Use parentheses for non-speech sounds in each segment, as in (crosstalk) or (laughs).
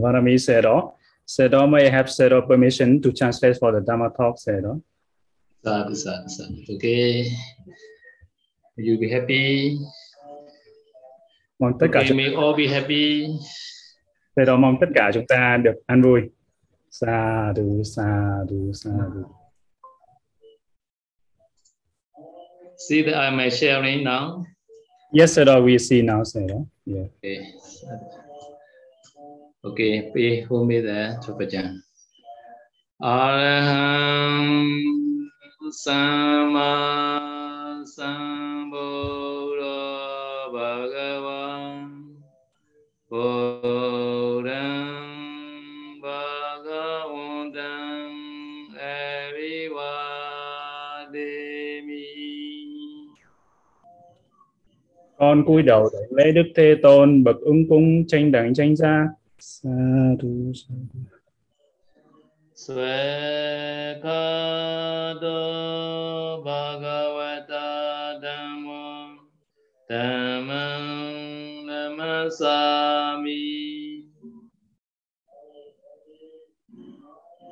Varami Sero. Sero may I have Sero permission to translate for the Dhamma talk, Sero. Sadhu, sadhu, sadhu. Okay. You be happy. Mong tất cả Okay, chúng, may all be happy. Sero mong tất cả chúng ta được an vui. Sadhu, sadhu, sadhu. See that I am sharing now. Yes, Sero, we see now, Sero. Yeah. Okay. Okay, pay home me there, Chopajan. Araham Sama Sambuddha Bhagavan Buddham Bhagavantam Arivademi Con cúi đầu để lễ Đức Thế Tôn bậc ứng cung tranh đẳng tranh gia. Sadhu, sadhu. Swekado Bhagavata Dhammo Dhammam Namasami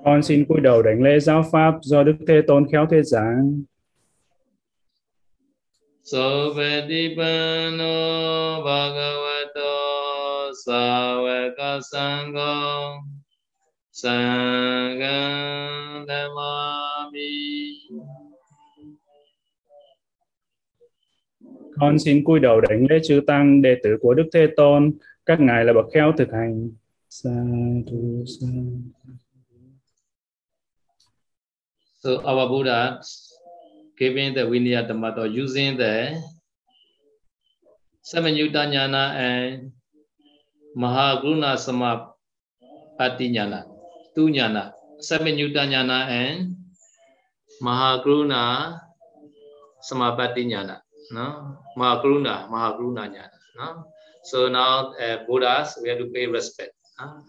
Con xin cúi đầu đảnh lễ giáo pháp do Đức Thế Tôn khéo thuyết giảng sa ve ca Sopatipano Bhagavato Savaka Sangho ma mi Con xin cúi đầu đảnh lễ chư tăng đệ tử của Đức Thế Tôn, các ngài là bậc khéo thực hành. sa tu sa So our Buddha giving the Vinaya Dhamma or using the Samanyutta Jnana and Mahagruna and Mahagruna no? No? So now uh, Buddhas, we have to pay respect. no?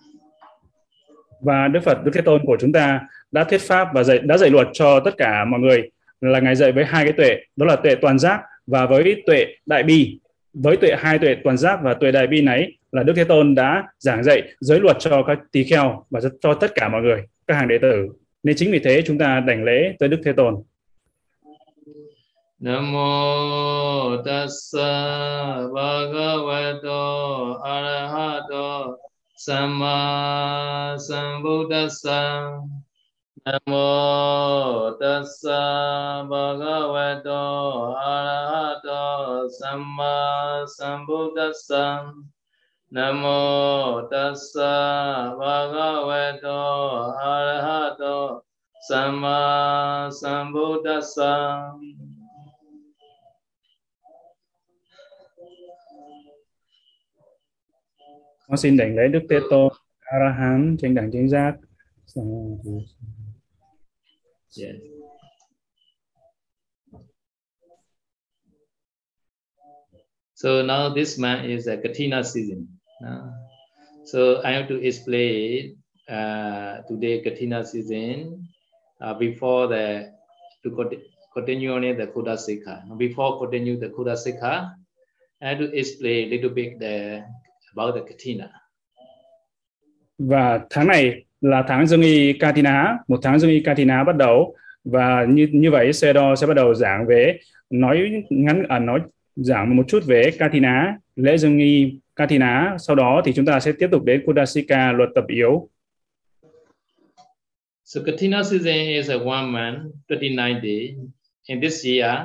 Và Đức Phật Đức Thế Tôn của chúng ta đã thuyết pháp và dạy đã dạy luật cho tất cả mọi người là ngài dạy với hai cái tuệ, đó là tuệ toàn giác và với tuệ đại bi. Với tuệ hai tuệ toàn giác và tuệ đại bi này là Đức Thế Tôn đã giảng dạy giới luật cho các tỳ kheo và cho tất cả mọi người, các hàng đệ tử. Nên chính vì thế chúng ta đảnh lễ tới Đức Thế Tôn. Namo tassa bhagavato arahato samma sambuddhassa Namo tassa bhagavato arahato samma sambuddhassa Namo tassa bhagavato arahato samma sambuddhassa Con xin đảnh lễ Đức Thế Tôn, A La Hán, chánh đẳng chánh giác. So now this month is a Katina season. No? so I have to explain uh, today Katina season uh, before the to continue on the Kuda Sikha. Before continue the Kuda Sikha, I have to explain a little bit the, about the Katina. Và tháng này là tháng Dương y Katina, một tháng Dương y Katina bắt đầu và như như vậy Sedo sẽ bắt đầu giảng về nói ngắn à, nói giảng một chút về Katina, lễ Dương y Katina, sau đó thì chúng ta sẽ tiếp tục đến Kudasika luật tập yếu. So Katina season is a one month, 29 day. And this year,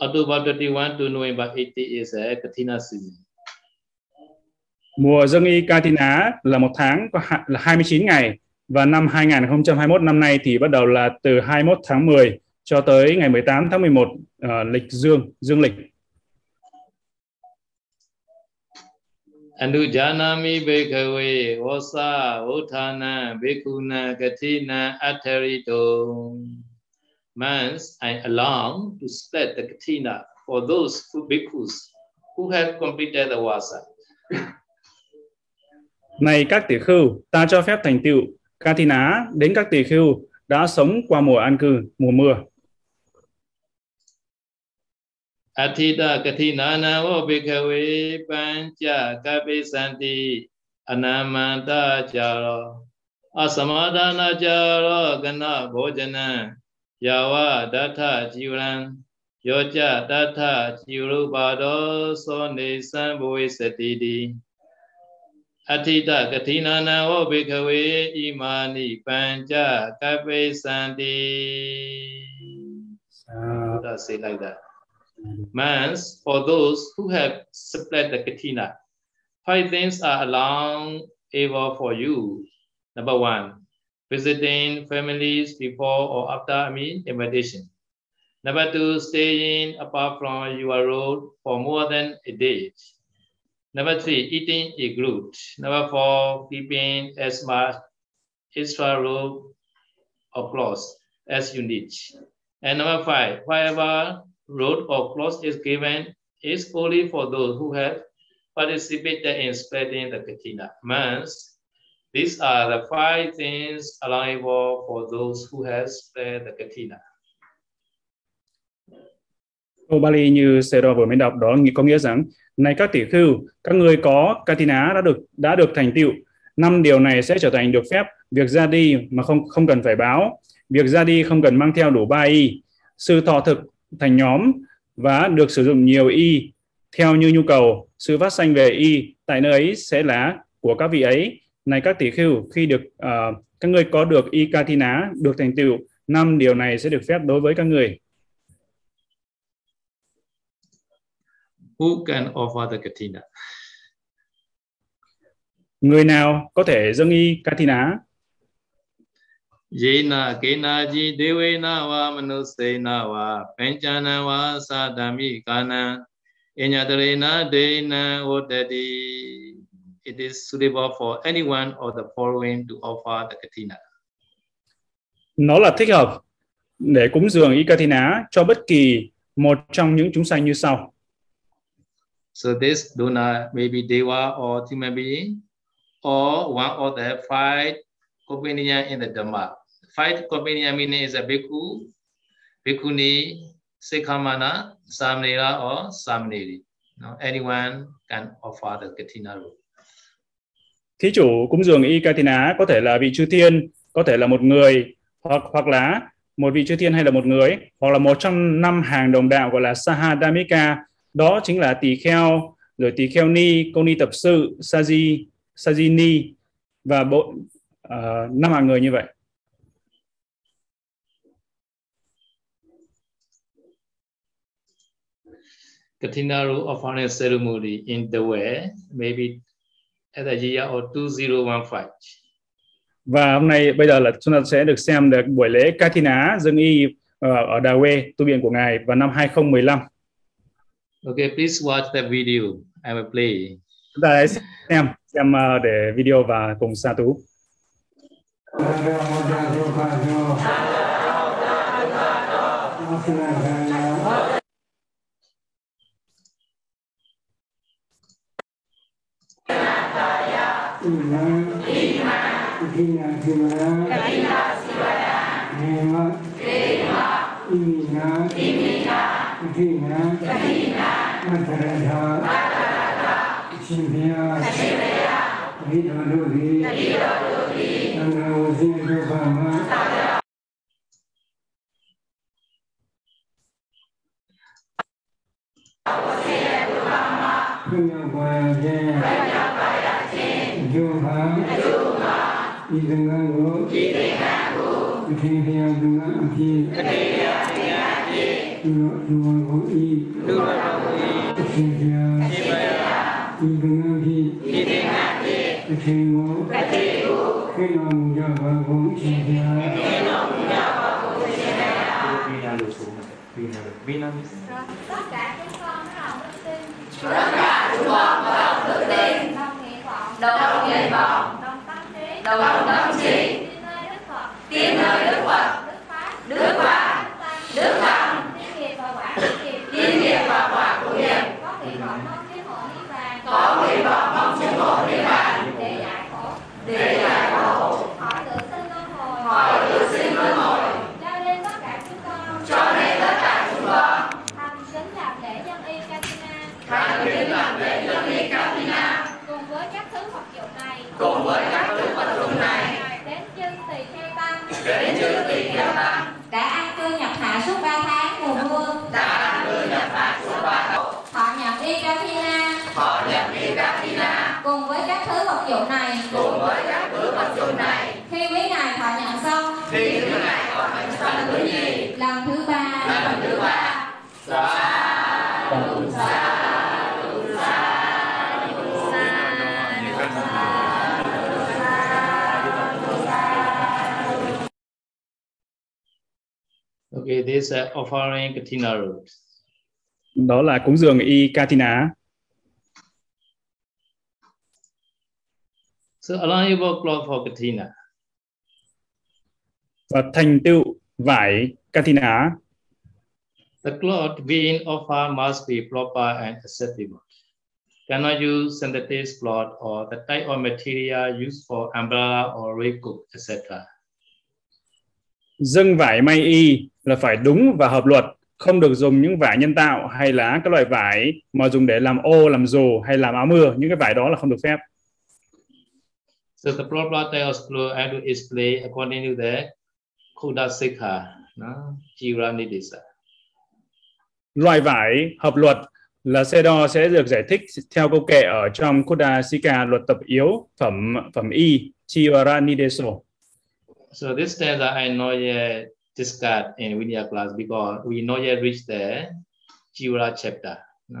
October 21 to November 80 is a Katina season. Mùa Dương y Katina là một tháng là 29 ngày và năm 2021 năm nay thì bắt đầu là từ 21 tháng 10 cho tới ngày 18 tháng 11 ờ, lịch dương dương lịch. Anujanami Bhikkhave Vasa Uthana Bhikkhuna Katina atarito. means I allow to spread the Katina for those who bhikkhus who have completed the Vasa. (laughs) Này các tỷ khưu, ta cho phép thành tựu Katina đến các tỷ khưu đã sống qua mùa an cư, mùa mưa. Athita Katina Navo Bhikkhave Pancha Kapisanti အနာမန္တကြရောအသမဒါနာကြရောကနဘောဇနံယာဝဒဋ္ဌជីဝရံယောကြတထជីရုပါတောသောနေသံဘဝေစတိတိအဋ္ဌိတကတိနာနံဝဘေခဝေဣမာနိပัญจကပိသန္တိ Buddha say like that Mans for those who have supplied the katina five things are allowed able for you number one visiting families before or after I mean invitation Number two, staying apart from your road for more than a day. Number three, eating a group. Number four, keeping as much extra robe or clothes as you need. And number five, whatever robe or clothes is given is only for those who have participated in spreading the katina. Means these are the five things allowable for those who have spread the katina. Câu Bali như Sero vừa mới đọc đó có nghĩa rằng này các tỷ khưu, các người có Katina đã được đã được thành tựu. Năm điều này sẽ trở thành được phép. Việc ra đi mà không không cần phải báo. Việc ra đi không cần mang theo đủ ba y. Sự thọ thực thành nhóm và được sử dụng nhiều y theo như nhu cầu. Sự phát sanh về y tại nơi ấy sẽ là của các vị ấy. Này các tỷ khưu, khi được uh, các người có được y Katina được thành tựu, năm điều này sẽ được phép đối với các người. Who can offer the katina? Người nào có thể dâng y katina? Yena kena ji devena wa manusena wa penchana wa sadami kana inyadarena dena odati. It is suitable for anyone of the following to offer the katina. Nó là thích hợp để cúng dường y katina cho bất kỳ một trong những chúng sanh như sau. So this donor may be Deva or human being or one of the five companion in the Dhamma. Five companion is a bhikkhu, bhikkhuni, sikhamana, samnera or samneri. No, anyone can offer the katina rule. Thí chủ cúng dường y katina có thể là vị chư thiên, có thể là một người hoặc hoặc là một vị chư thiên hay là một người hoặc là một trong năm hàng đồng đạo gọi là Sahadamika đó chính là tỳ kheo rồi tỳ kheo ni công ni tập sự saji saji ni và bộ uh, năm hàng người như vậy Katinaru offering ceremony in the way maybe at the year of 2015. Và hôm nay bây giờ là chúng ta sẽ được xem được buổi lễ Katina dân y uh, ở Đà Quê, tu viện của ngài vào năm 2015. Okay, please watch the video. I will play. Chúng ta hãy xem xem uh, để video và cùng sa tú. တိနာတိမရကတိနာစီဝရနေမတေမဣမိနာဣမိနာတိနာတိနာမတရထာမတရထာအရှင်ဘုရားအရှင်ဘုရားတိတော်တို့သည်တိတော်တို့သည်သံဃာဝစီဒုက္ခမှာသာသနာဝစီဒုက္ခမှာဘုရား သင်္ကန်းကိုဒီသင်္ကန်းကိုအထင်ခရာသင်္ကန်းအဖြစ်အထင်ခရာသင်္ကန်းအဖြစ်သူတော်သူတော်ကိုဤသူတော်ကိုဤအထင်ခရာအထင်ခရာဒီသင်္ကန်းဖြစ်ဒီသင်္ကန်းဖြစ်အထင်ကိုအထင်ကိုခေတ္တမူကြပါကုန်ရှင်ဗျာခေတ္တမူကြပါကုန်ရှင်ဗျာဒီနာလို့ဆိုမှာဒီနာလို့ဘယ်နာမလဲသာသာကဲဆောင်ရအောင်သင် tâm trí đồng tâm trí tin nơi đức phật tin nơi đức phật đức pháp đức pháp đức tăng tiên nghiệp và quả của nghiệp tiên nghiệp và quả của nghiệp có nguyện vọng mong chiếc hộ niết bàn có nguyện vọng mong chứng ngộ niết bàn để giải khổ để giải khổ hỏi tự sinh luân hồi hỏi tự sinh luân hồi cho nên tất cả chúng con cho nên tất cả chúng con thành kính làm lễ dân y Katina thành kính làm lễ dân y Katina cùng với các thứ vật dụng này đã ăn cư nhập hạ suốt 3 tháng mùa mưa đã ăn cư nhập hạ suốt ba tháng họ nhập đi Katina họ nhập đi Katina cùng với các thứ vật dụng này. Cùng với các thứ vật dụng này. Khi quý ngài thọ nhận xong thì thứ này còn hành xong thứ nhì lần thứ ba. Lần thứ ba. Okay, this uh, offering Katina đó là cúng dường y Katina So allowable cloth for Katina. và thành tựu vải Katina The cloth being offered must be proper and acceptable. Cannot use synthetic cloth or the type of material used for umbrella or recook, etc. dâng vải may y là phải đúng và hợp luật không được dùng những vải nhân tạo hay là các loại vải mà dùng để làm ô làm dù hay làm áo mưa những cái vải đó là không được phép So the proper type of cloth I do display according to the Kudasikha, no? Jira Nidisa. loại vải hợp luật là xe đo sẽ được giải thích theo câu kệ ở trong Kudasika luật tập yếu phẩm phẩm y Chivara Nideso. So this stanza I not yet discussed in Vinaya class because we not yet reached the Jira chapter. no?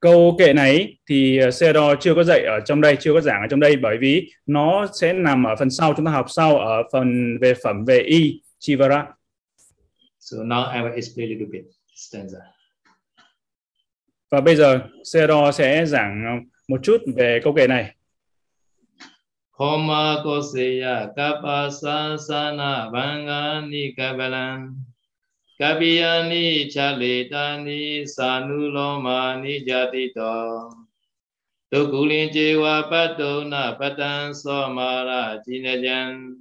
Câu kệ này thì ờ, xe đo chưa có dạy ở trong đây, chưa có giảng ở trong đây bởi vì nó sẽ nằm ở phần sau chúng ta học sau ở phần về phẩm về y Chivara. So now I will explain a little bit stanza. Và bây giờ xe đo sẽ giảng một chút về câu kệ này. Koma koseya kapasa sana bangani kabalan kabiyani chaletani sanulomani jatito Tukulin jewa patona patan somara jinajan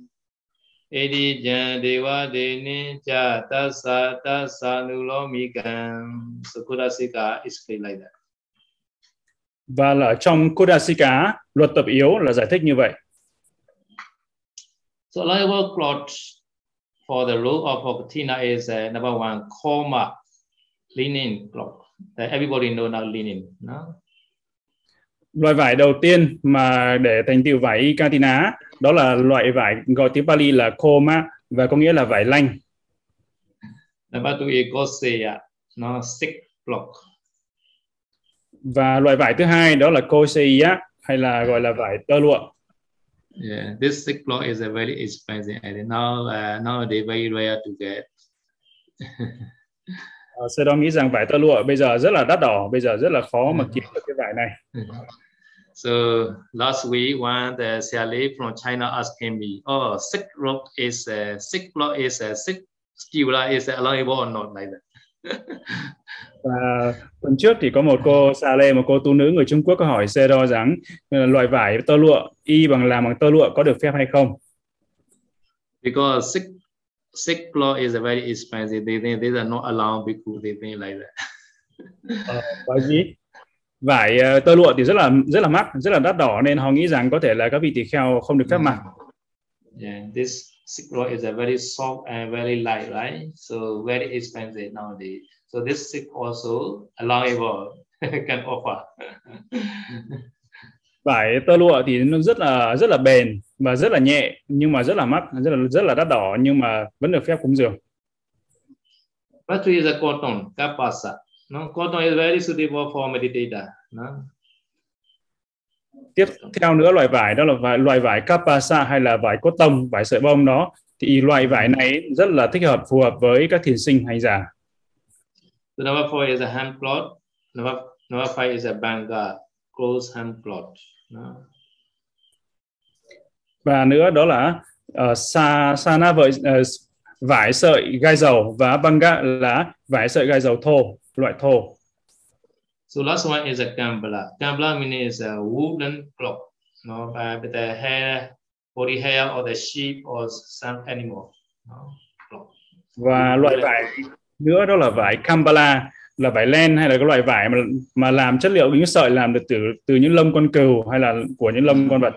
Edi jan dewa deni cha tassa tassanulomikam Sukudasika explain like that. Và là ở trong Kudasika, luật tập yếu là giải thích như vậy. So allowable cloth for the rule of Okatina is uh, number one, Koma, linen cloth. That everybody know now linen. No? Loại vải đầu tiên mà để thành tựu vải Katina đó là loại vải gọi tiếng Pali là Koma và có nghĩa là vải lanh. Number two is Goseya, no, thick cloth. Và loại vải thứ hai đó là Koseiya hay là gọi là vải tơ lụa. Yeah, this thick cloth is a very expensive item. Now, uh, nowadays very rare to get. (laughs) Sau đó nghĩ rằng vải tơ lụa bây giờ rất là đắt đỏ, bây giờ rất là khó mà kiếm được cái vải này. (laughs) So last week, one the Xiale from China asking me, "Oh, sick rope is uh, sick cloth is uh, sick skewla is allowable or not like that?" (laughs) Và tuần trước thì có một cô Sa Lê, một cô tu nữ người Trung Quốc có hỏi Đo rằng ờ, loại vải tơ lụa y bằng làm bằng tơ lụa có được phép hay không? because sick sick cloth is a very expensive. They think these are not allowed because they think like that. Ờ, bởi vì vải ờ, tơ lụa thì rất là rất là mắc, rất là đắt đỏ nên họ nghĩ rằng có thể là các vị tỳ kheo không được phép mặc. Yeah, this cloth is a very soft and very light, right? So very expensive nowadays. So this sick also allowable (laughs) can offer. (laughs) Vải tơ lụa thì nó rất là rất là bền và rất là nhẹ nhưng mà rất là mắc, rất là rất là đắt đỏ nhưng mà vẫn được phép cúng dường. But is a cotton, kapasa. No, cotton is very suitable for meditator. No? Tiếp theo nữa loại vải đó là vải, loại vải kapasa hay là vải cốt tông, vải sợi bông đó thì loại vải này rất là thích hợp phù hợp với các thiền sinh hành giả. So number four is a hand cloth. Number, number five is a banga, close hand cloth. No? Và nữa đó là uh, sa sana vợi ờ, vải sợi gai dầu và banga là vải sợi gai dầu thô, loại thô. So last one is a kambala. Kambala meaning is a woolen cloth, no, uh, with the hair, body hair of the sheep or some animal. No? cloth. Và loại vải nữa đó là vải Kambala là vải len hay là cái loại vải mà mà làm chất liệu những sợi làm được từ từ những lông con cừu hay là của những lông con vật.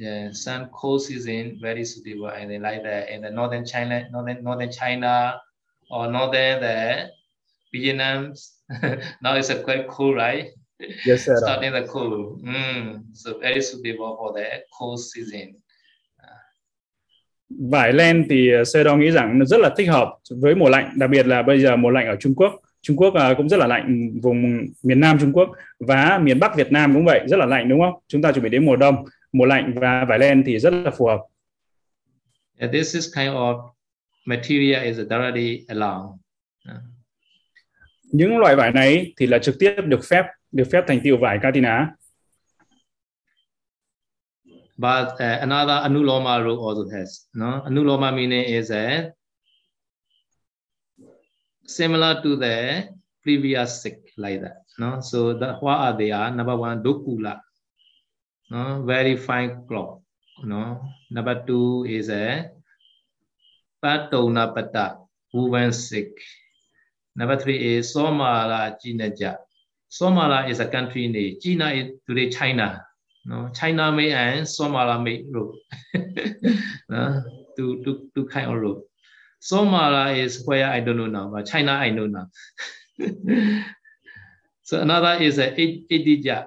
yeah, some cold season very suitable and they like that in the northern China, northern northern China or northern the Vietnam. (laughs) now it's a quite cool, right? Yes, sir. Starting the cool. Mm, so very suitable for the cold season. Vải len thì Sero nghĩ rằng nó rất là thích hợp với mùa lạnh, đặc biệt là bây giờ mùa lạnh ở Trung Quốc. Trung Quốc uh, cũng rất là lạnh, vùng miền Nam Trung Quốc và miền Bắc Việt Nam cũng vậy, rất là lạnh đúng không? Chúng ta chuẩn bị đến mùa đông, mùa lạnh và vải len thì rất là phù hợp. Yeah, this is kind of material is directly along. Những loại vải này thì là trực tiếp được phép được phép thành tiêu vải Katina. But uh, ờ, another anuloma rule also has. No, anuloma meaning is a similar to the previous six like that. No, so the what are they are number one dokula. No, very fine cloth. No, number two is uh, a patona pata woven sick. Number three is Somala Jinaja. Somala is a country name. China is today China. No, China made and Somala made road. (laughs) no, two, two, two kind of road. Somala is where I don't know now, but China I know now. (laughs) so another is uh, a Idija,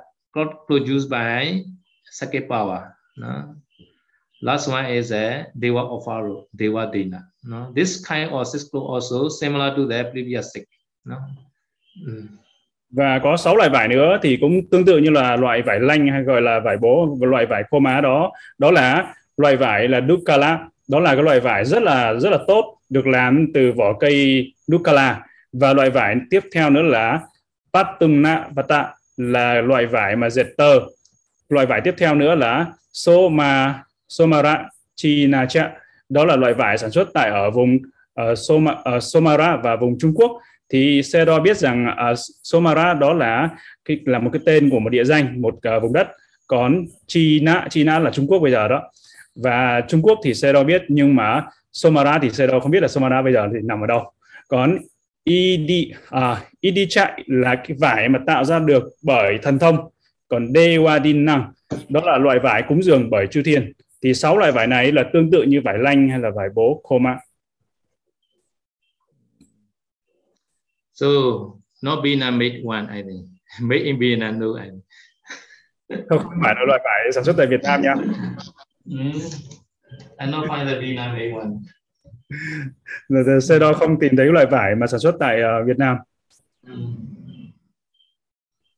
produced by Sake Power. No? Last one is uh, a Deva Ofaro, Deva Dena. No? This kind of Cisco also similar to the previous six. No? Mm. Và có 6 loại vải nữa thì cũng tương tự như là loại vải lanh hay gọi là vải bố và loại vải khô má đó. Đó là loại vải là Dukkala. Đó là cái loại vải rất là rất là tốt, được làm từ vỏ cây Dukkala. Và loại vải tiếp theo nữa là Patumna Vata là loại vải mà dệt tơ. Loại vải tiếp theo nữa là Soma, Somara Chinacha. Đó là loại vải sản xuất tại ở vùng uh, Soma, uh, Somara và vùng Trung Quốc. Thì Sero biết rằng uh, Somara đó là cái là một cái tên của một địa danh một uh, vùng đất. Còn China China là Trung Quốc bây giờ đó. Và Trung Quốc thì Sero biết nhưng mà Somara thì Sero không biết là Somara bây giờ thì nằm ở đâu. Còn Idi à, chạy là cái vải mà tạo ra được bởi thần thông. Còn Dewadinang đó là loại vải cúng dường bởi chư thiên thì sáu loại vải này là tương tự như vải lanh hay là vải bố khoma So not Vietnam made one, I think. (laughs) Made in Vietnam, no, I think. (laughs) không, không phải là loại vải sản xuất tại Việt Nam nha Mm. I not find the Vietnam made one. xe đó không tìm thấy loại vải mà sản xuất tại uh, Việt Nam Mm.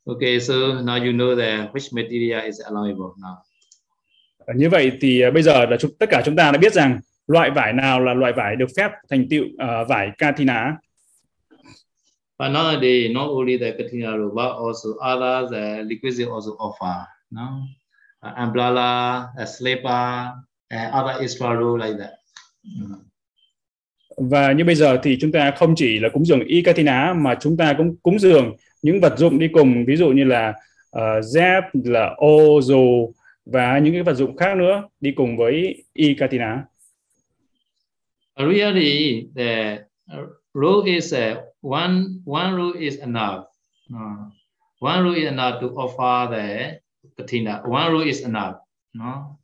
Okay, so now you know that which material is allowable now. Ờ, như vậy thì uh, bây giờ là chúng, tất cả chúng ta đã biết rằng loại vải nào là loại vải được phép thành tựu uh, vải Katina But nowadays, not only the Katina but also others, uh, liquidity also offer. No, uh, umbrella, a slipper, and other extra rule like that. Mm. và như bây giờ thì chúng ta không chỉ là cúng dường y Katina mà chúng ta cũng cúng dường những vật dụng đi cùng ví dụ như là uh, dép là ô dù và những cái vật dụng khác nữa đi cùng với y Katina Really, the uh, rule is uh, one one rule is enough. Uh, one rule is enough to offer the katina. One rule is enough. No,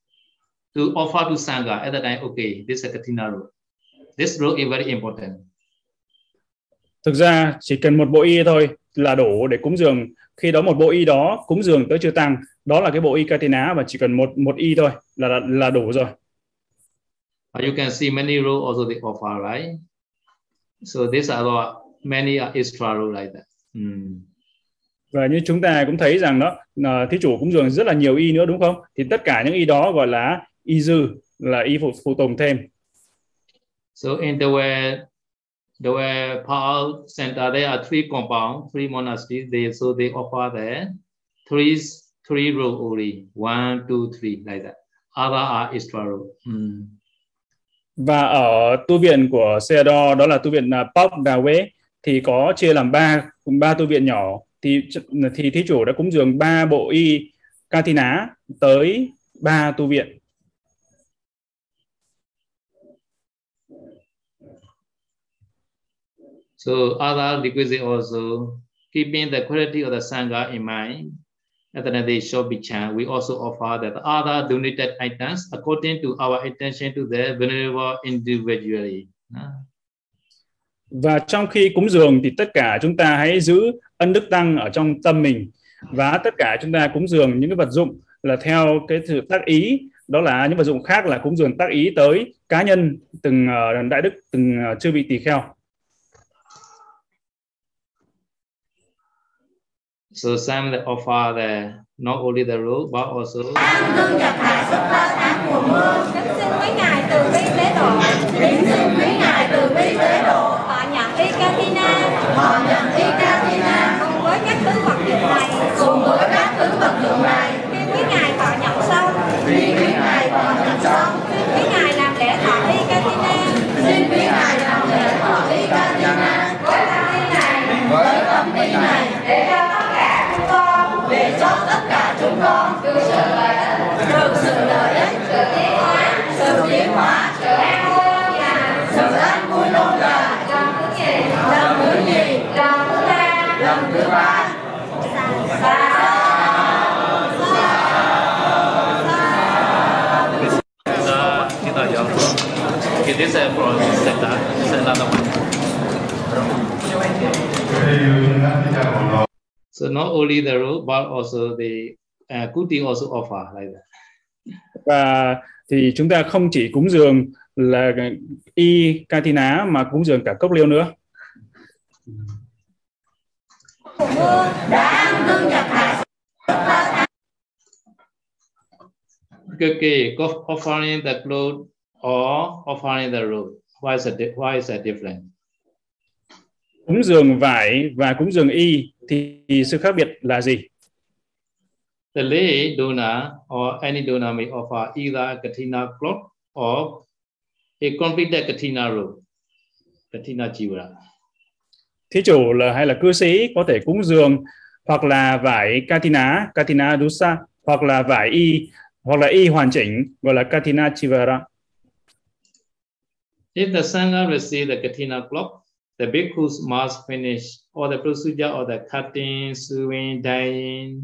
to offer to sangha at the time. Okay, this is a katina rule. This rule is very important. thực ra chỉ cần một bộ y thôi là đủ để cúng dường khi đó một bộ y đó cúng dường tới chư tăng đó là cái bộ y Katina và chỉ cần một một y thôi là là, là đủ rồi you can see many rules also they offer, right? So these are the, many are extra rule like that. Mm. và như chúng ta cũng thấy rằng đó là thí chủ cúng dường rất là nhiều y nữa đúng không thì tất cả những y đó gọi là y dư là y phụ, phụ tùng thêm So in the way, the way Paul Center, there are three compounds, three monasteries. They so they offer the three three rule only, one, two, three, like that. Other are extra rule. Mm. và ở tu viện của Seado đó là tu viện à, uh, Pop Đà Huế thì có chia làm ba ba tu viện nhỏ thì thì thí chủ đã cúng dường ba bộ y Katina tới ba tu viện So other requisite also keeping the quality of the sangha in mind. at the end they we also offer that other donated items according to our attention to the vulnerable individually. Và trong khi cúng dường thì tất cả chúng ta hãy giữ ân đức tăng ở trong tâm mình và tất cả chúng ta cúng dường những cái vật dụng là theo cái sự tác ý đó là những vật dụng khác là cúng dường tác ý tới cá nhân từng ờ, đại đức từng ờ, uh, chưa bị tỳ kheo So some that offer the not only the root but also Ăn hương nhật hạ xuất phát tháng mùa mưa kính xin quý ngài từ bi tế độ. Kính xin quý ngài từ bi tế độ. Họ nhận y katina Họ nhận y Katina cùng với các thứ vật dụng này. Cùng với các thứ vật dụng này. Khi quý ngài thọ nhận xong. Vì quý ngài còn nhận xong. Quý ngài làm lễ thọ y katina Xin quý ngài làm lễ thọ y Katina với tâm y này. Với tâm ý này. Để cho con được sự lợi ích được sự lợi ích sự tiến hóa Sự tiến hóa sự an vui lâu dài Sự an vui lâu dài lần thứ nhì Lần thứ nhì lần thứ ba Lần thứ ba. kita yang sector this is another one so not only the root but also the uh, kuti also offer like that. Và thì chúng ta không chỉ cúng dường là y katina mà cúng dường cả cốc liêu nữa. Okay, offering the cloth or offering the root why is it why is that different? Cúng dường vải và cúng dường y thì sự khác biệt là gì The lay donor or any donor may offer either a katina cloth or a completed katina robe, katina jiva. thí chủ là hay là cư sĩ có thể cúng dường hoặc là vải katina katina dusa hoặc là vải y hoặc là y hoàn chỉnh gọi là katina chivara If the sangha receive the katina cloth, the bhikkhus must finish all the procedure of the cutting, sewing, dyeing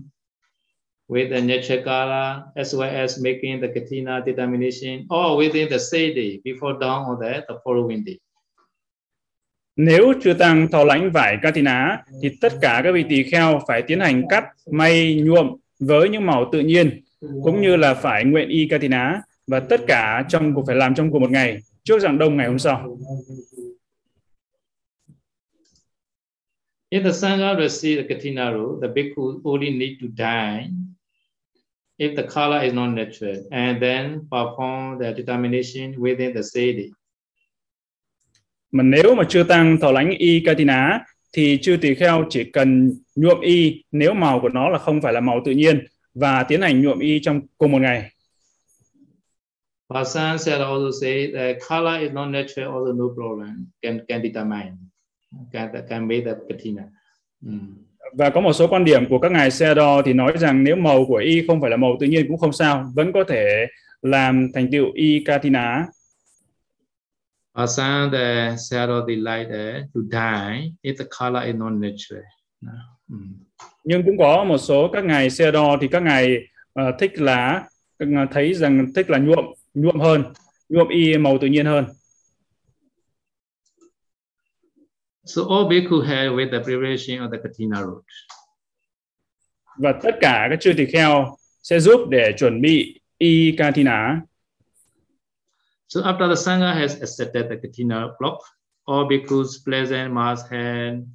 with the nechakala, as well as making the katina determination, all within the same day before dawn or the, the following day. Nếu chư tăng thọ lãnh vải katina thì tất cả các vị tỳ kheo phải tiến hành cắt, may, nhuộm với những màu tự nhiên cũng như là phải nguyện y katina và tất cả trong cũng phải làm trong cùng một ngày trước rạng đông ngày hôm sau. If the sangha receive the katina robe, the bhikkhu only need to dye if the color is not natural, and then perform the determination within the day. Mà nếu mà chư tăng thọ lãnh y katina thì chư tỳ kheo chỉ cần nhuộm y nếu màu của nó là không phải là màu tự nhiên và tiến hành nhuộm y trong cùng một ngày. Some said also say the color is not natural, also no problem, can can determine, can can make the katina. Mm. Và có một số quan điểm của các ngài xe đo thì nói rằng nếu màu của y không phải là màu tự nhiên cũng không sao, vẫn có thể làm thành tựu y katina. Some the like uh, to dye if the color is not natural. Nhưng cũng có một số các ngài xe đo thì các ngài ờ, thích ngài thấy rằng thích là nhuộm nhuộm hơn, nhuộm y màu tự nhiên hơn. So all bhikkhu help with the preparation of the katina root. Và tất cả các chư tỳ kheo sẽ giúp để chuẩn bị y katina. So after the sangha has accepted the katina block, all bhikkhus present must help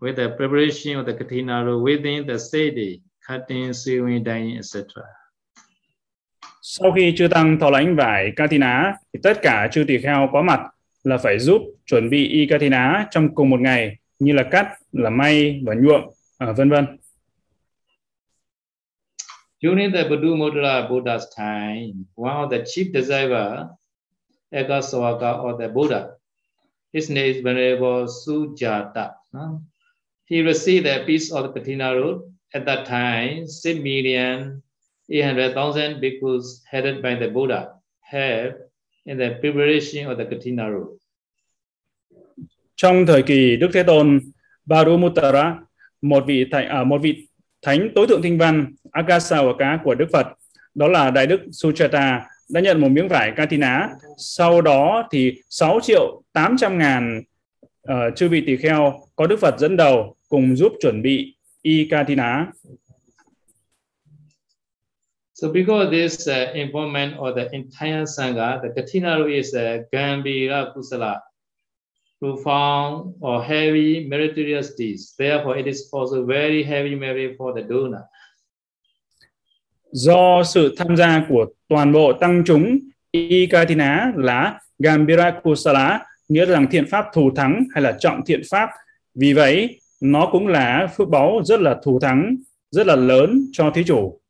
with the preparation of the katina root within the sedi, cutting, sewing, dyeing, etc. Sau khi chư tăng thọ lãnh vải katina thì tất cả chư tỳ kheo có mặt là phải giúp chuẩn bị y katina trong cùng một ngày như là cắt, là may và nhuộm, à, vân vân. During the Buddha Buddha's time, one of the chief disciples, Ekaswaka or the Buddha, his name is Venerable Sujata. huh? He received a piece of the Patina root. At that time, 6 million 800,000 bhikkhus headed by the Buddha have in the preparation of the Katina rule. Trong thời kỳ Đức Thế Tôn Barumutara, một vị thánh, à, một vị thánh tối thượng thinh văn Agasawaka của Đức Phật đó là Đại Đức Suchata đã nhận một miếng vải Katina sau đó thì 6 triệu 800 ngàn uh, chư vị tỳ kheo có Đức Phật dẫn đầu cùng giúp chuẩn bị y Katina So because this uh, involvement of the entire Sangha, the Katina is a Gambira Kusala, profound or heavy meritorious deeds. Therefore, it is also very heavy merit for the donor. do sự tham gia của toàn bộ tăng chúng Ikatina là Gambira Kusala nghĩa rằng thiện pháp thù thắng hay là trọng thiện pháp vì vậy nó cũng là phước báu rất là thù thắng rất là lớn cho thí chủ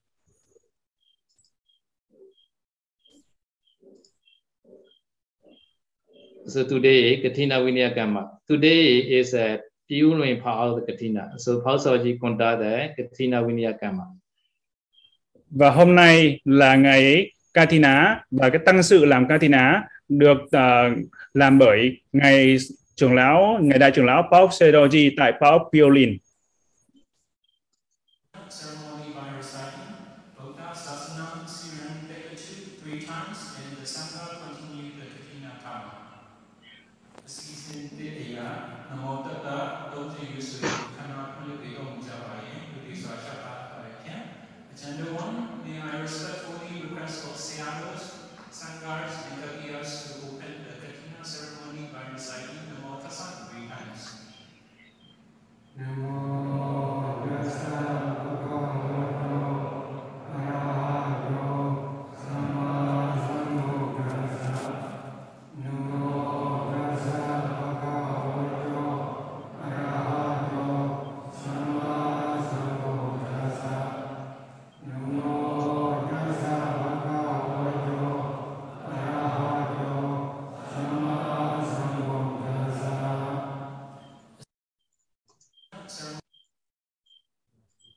So today, Katina Vinayakama. Today is a pure power of the Katina. So Pausaji conduct the Katina Vinayakama. và hôm nay là ngày Katina và cái tăng sự làm Katina được uh, làm bởi ngày trưởng lão ngày đại trưởng lão Paul Sedoji tại Paul Piolin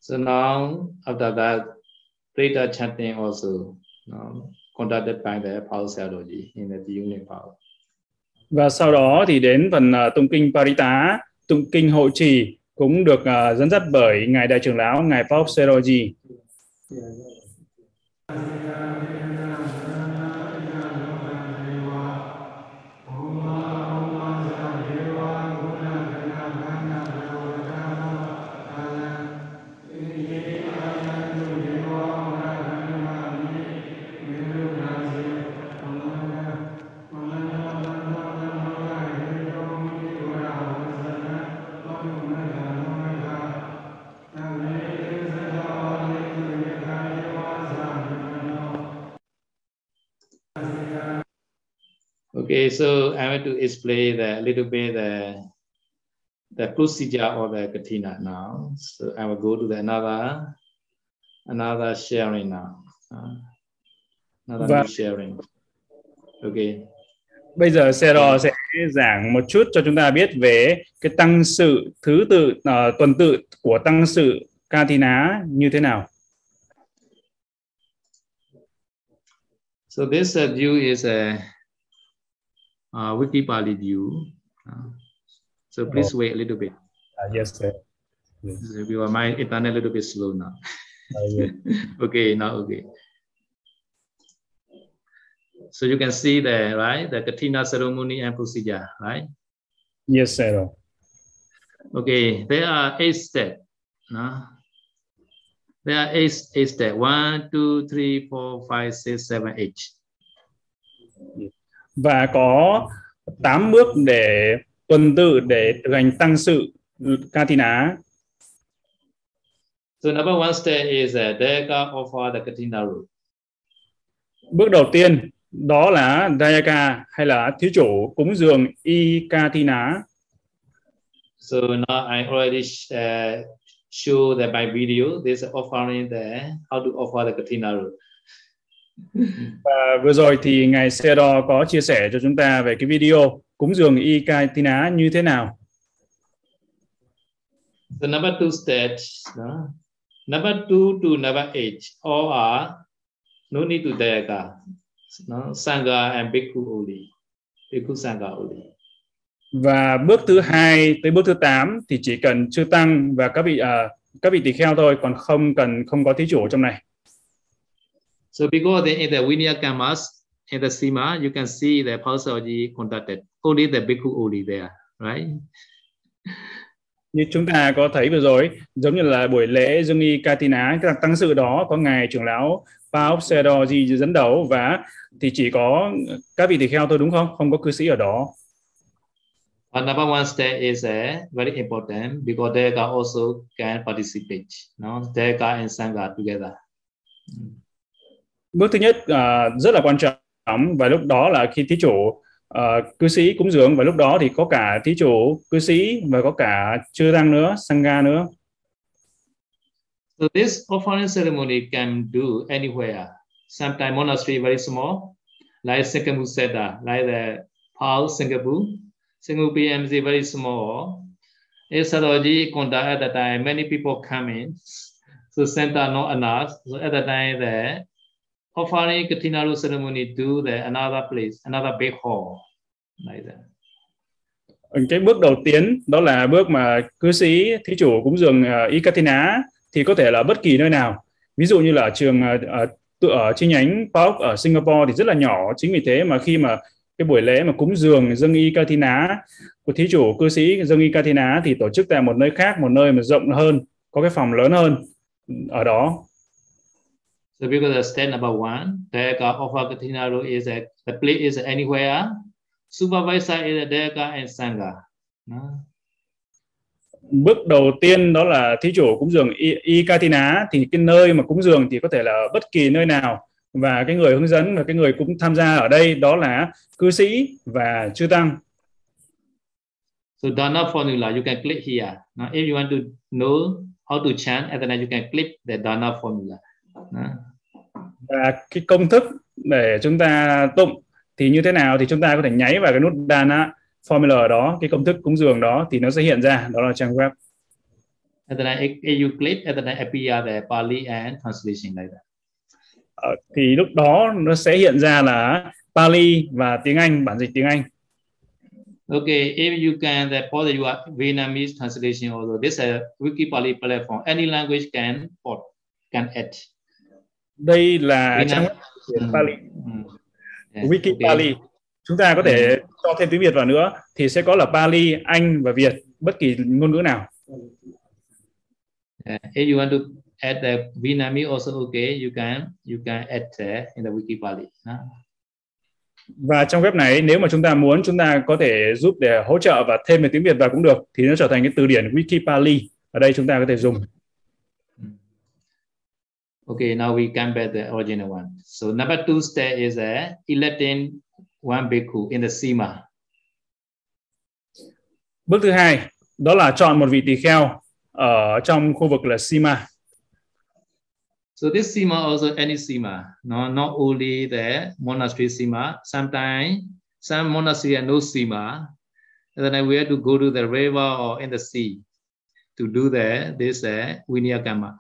So now, after that, Preta chanting also um, conducted by the Paul Sadoji in the unit power. và sau đó thì đến phần uh, tụng kinh Parita tụng kinh hộ trì cũng được uh, dẫn dắt bởi ngài đại trưởng lão ngài Paul want to explain the little bit the the procedure of the katina now. So I will go to the another another sharing now. Uh, another Và- new sharing. Okay. Bây giờ Sero sẽ giảng một chút cho chúng ta biết về cái tăng sự thứ tự ờ, tuần tự của tăng sự Katina như thế nào. So this uh, view is a uh, Wikipali view. Uh, so please wait a little bit. yes, sir. Because my internet a little bit slow now. (laughs) (laughs) okay, now okay. So you can see there, right? The Katina ceremony and procedure, right? Yes, sir. Okay, there are eight steps. No? There are eight, eight steps. One, two, three, four, five, six, seven, eight. Và có 8 bước để tuần tự để thực hành tăng sự Katina. So number one step is uh, Deka offer the Katina root. Bước đầu tiên đó là Dayaka hay là thí chủ cúng dường y Katina. So now I already uh, show that by video, this offering the how to offer the Katina root. (laughs) Và vừa rồi thì ngài Sero có chia sẻ cho chúng ta về cái video cúng dường y Katina như thế nào. The number two steps, no? number two to number eight, all are no need to Deka. No? Sangha and Bhikkhu only. Bhikkhu Sangha only. Và bước thứ hai tới bước thứ 8 thì chỉ cần chư tăng và các vị à, các vị tỳ kheo thôi còn không cần không có thí chủ trong này So because they, in the Vinaya Kammas, in the Sima, you can see the Pausaji conducted. Only the bhikkhu only there, right? như chúng ta có thấy vừa rồi giống như là buổi lễ Dương y Katina cái tăng sự đó có ngài trưởng lão Paop Sedoji dẫn đầu và thì chỉ có các vị tỳ kheo thôi đúng không không có cư sĩ ở đó But number one step is uh, very important because they can also can participate. No, they can and sangha together bước thứ nhất uh, rất là quan trọng và lúc đó là khi thí chủ uh, cư sĩ cúng dường và lúc đó thì có cả thí chủ cư sĩ và có cả chư tăng nữa sangha nữa So this offering ceremony can do anywhere. Sometimes monastery very small, like Singapore Seta, uh, like the Paul Singapore. Singapore PMC very small. In Saroji Konda at the time, many people come in. So center not enough. So at the time there, offering Katinaro ceremony to the another place, another big hall. Like that. cái bước đầu tiên đó là bước mà cư sĩ thí chủ cúng dường à, uh, Ikatina thì có thể là bất kỳ nơi nào ví dụ như là ở trường uh, ở chi nhánh Park ở Singapore thì rất là nhỏ chính vì thế mà khi mà cái buổi lễ mà cúng dường dâng y Katina của thí chủ cư sĩ dâng y Katina thì tổ chức tại một nơi khác một nơi mà rộng hơn có cái phòng lớn hơn ở đó So because the step number one, Dayaka offer Katinaro is a the place is anywhere. Supervisor is a Dayaka and Sangha. No? bước đầu tiên đó là thí chủ cúng dường y, y Katina thì cái nơi mà cúng dường thì có thể là bất kỳ nơi nào và cái người hướng dẫn và cái người cũng tham gia ở đây đó là cư sĩ và chư tăng So Dana formula, you can click here. Now, if you want to know how to chant, and then you can click the Dana formula. No? Và cái công thức để chúng ta tụng thì như thế nào thì chúng ta có thể nháy vào cái nút Dana formula đó cái công thức cúng dường đó thì nó sẽ hiện ra đó là trang web And then if you click, and then appear the Pali and translation like that. Ờ, thì lúc đó nó sẽ hiện ra là Pali và tiếng Anh bản dịch tiếng Anh Okay, if you can, the port you are Vietnamese translation also. This is a Wikipali platform. Any language can port, can add. Đây là trang web Mm. Pali Mm. Yes, Wiki okay. Pali chúng ta có thể cho thêm tiếng Việt vào nữa thì sẽ có là Pali Anh và Việt bất kỳ ngôn ngữ nào Uh, if you want to add the Vietnamese also okay, you can you can add there in the Wikipali. huh? và trong web này nếu mà chúng ta muốn chúng ta có thể giúp để hỗ trợ và thêm về tiếng Việt vào cũng được thì nó trở thành cái từ điển Wikipali ở đây chúng ta có thể dùng Okay, now we come back to the original one. So number two step is uh, electing one bhikkhu in the Sima. bước thứ hai đó là chọn một vị tỳ kheo ở trong khu vực là Sima So this Sima also any Sima, no, not only the monastery Sima. Sometimes some monastery have no Sima, and then we have to go to the river or in the sea to do the this uh, Vinayakama.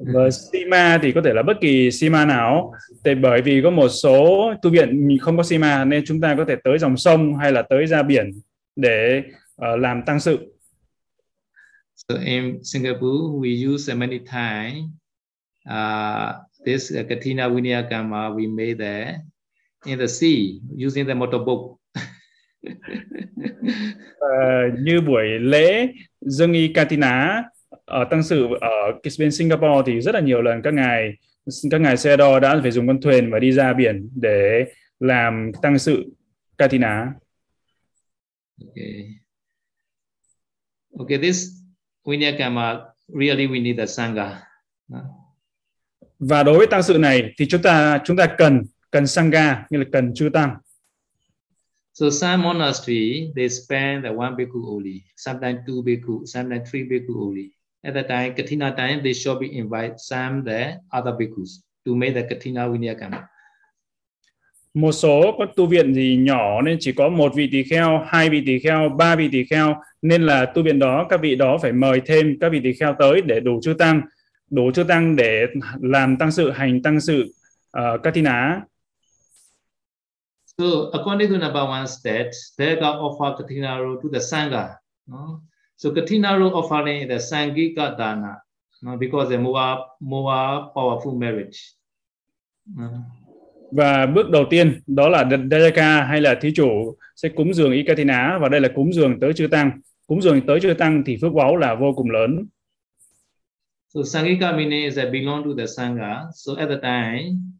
Và Sima thì có thể là bất kỳ Sima nào. Tại bởi vì có một số tu viện không có Sima nên chúng ta có thể tới dòng sông hay là tới ra biển để ờ, làm tăng sự. So in Singapore, we use uh, many times uh, this uh, Katina Vinayakama we made there in the sea using the motorboat. Ờ, (laughs) như buổi lễ Dương y Katina ở tăng sự ở cái bên Singapore thì rất là nhiều lần các ngài các ngài xe đo đã phải dùng con thuyền và đi ra biển để làm tăng sự Katina Okay. Okay, this Vinayakama really we need a sangha. Uh, và đối với tăng sự này thì chúng ta chúng ta cần cần sangha như là cần chư tăng So some monastery they spend the one bhikkhu only, sometimes two bhikkhu, sometimes three bhikkhu only. At the time, Katina time, they should be invite some the other bhikkhus to make the Katina Vinayakama. một số có tu viện gì nhỏ nên chỉ có một vị tỳ kheo hai vị tỳ kheo ba vị tỳ kheo nên là tu viện đó các vị đó phải mời thêm các vị tỳ kheo tới để đủ chư tăng đủ chư tăng để làm tăng sự hành tăng sự uh, Katina So according to number one state, they got offer Katina to the Sangha. No? So Katina Road offering the Sangika Dana no, because the more more powerful marriage. No. và bước đầu tiên đó là Dayaka hay là thí chủ sẽ cúng dường Ikatina và đây là cúng dường tới chư tăng cúng dường tới chư tăng thì phước báu là vô cùng lớn So Sangika meaning is that belong to the Sangha. So at the time,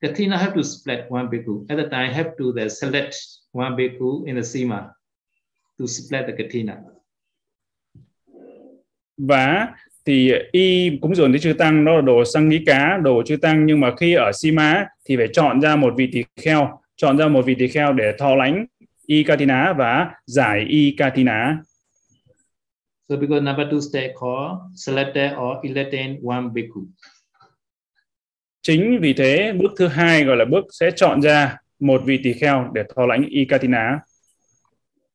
Katina have to split one bhikkhu. At the time, have to the select one bhikkhu in the Sima to split the Katina và thì y cúng dường tới chư tăng đó là đồ sang nghĩ cá đồ chư tăng nhưng mà khi ở Sima thì phải chọn ra một vị tỳ kheo chọn ra một vị tỳ kheo để thọ lãnh y katina và giải y katina So because number two step called selected or elected one bhikkhu. chính vì thế bước thứ hai gọi là bước sẽ chọn ra một vị tỳ kheo để thọ lãnh y katina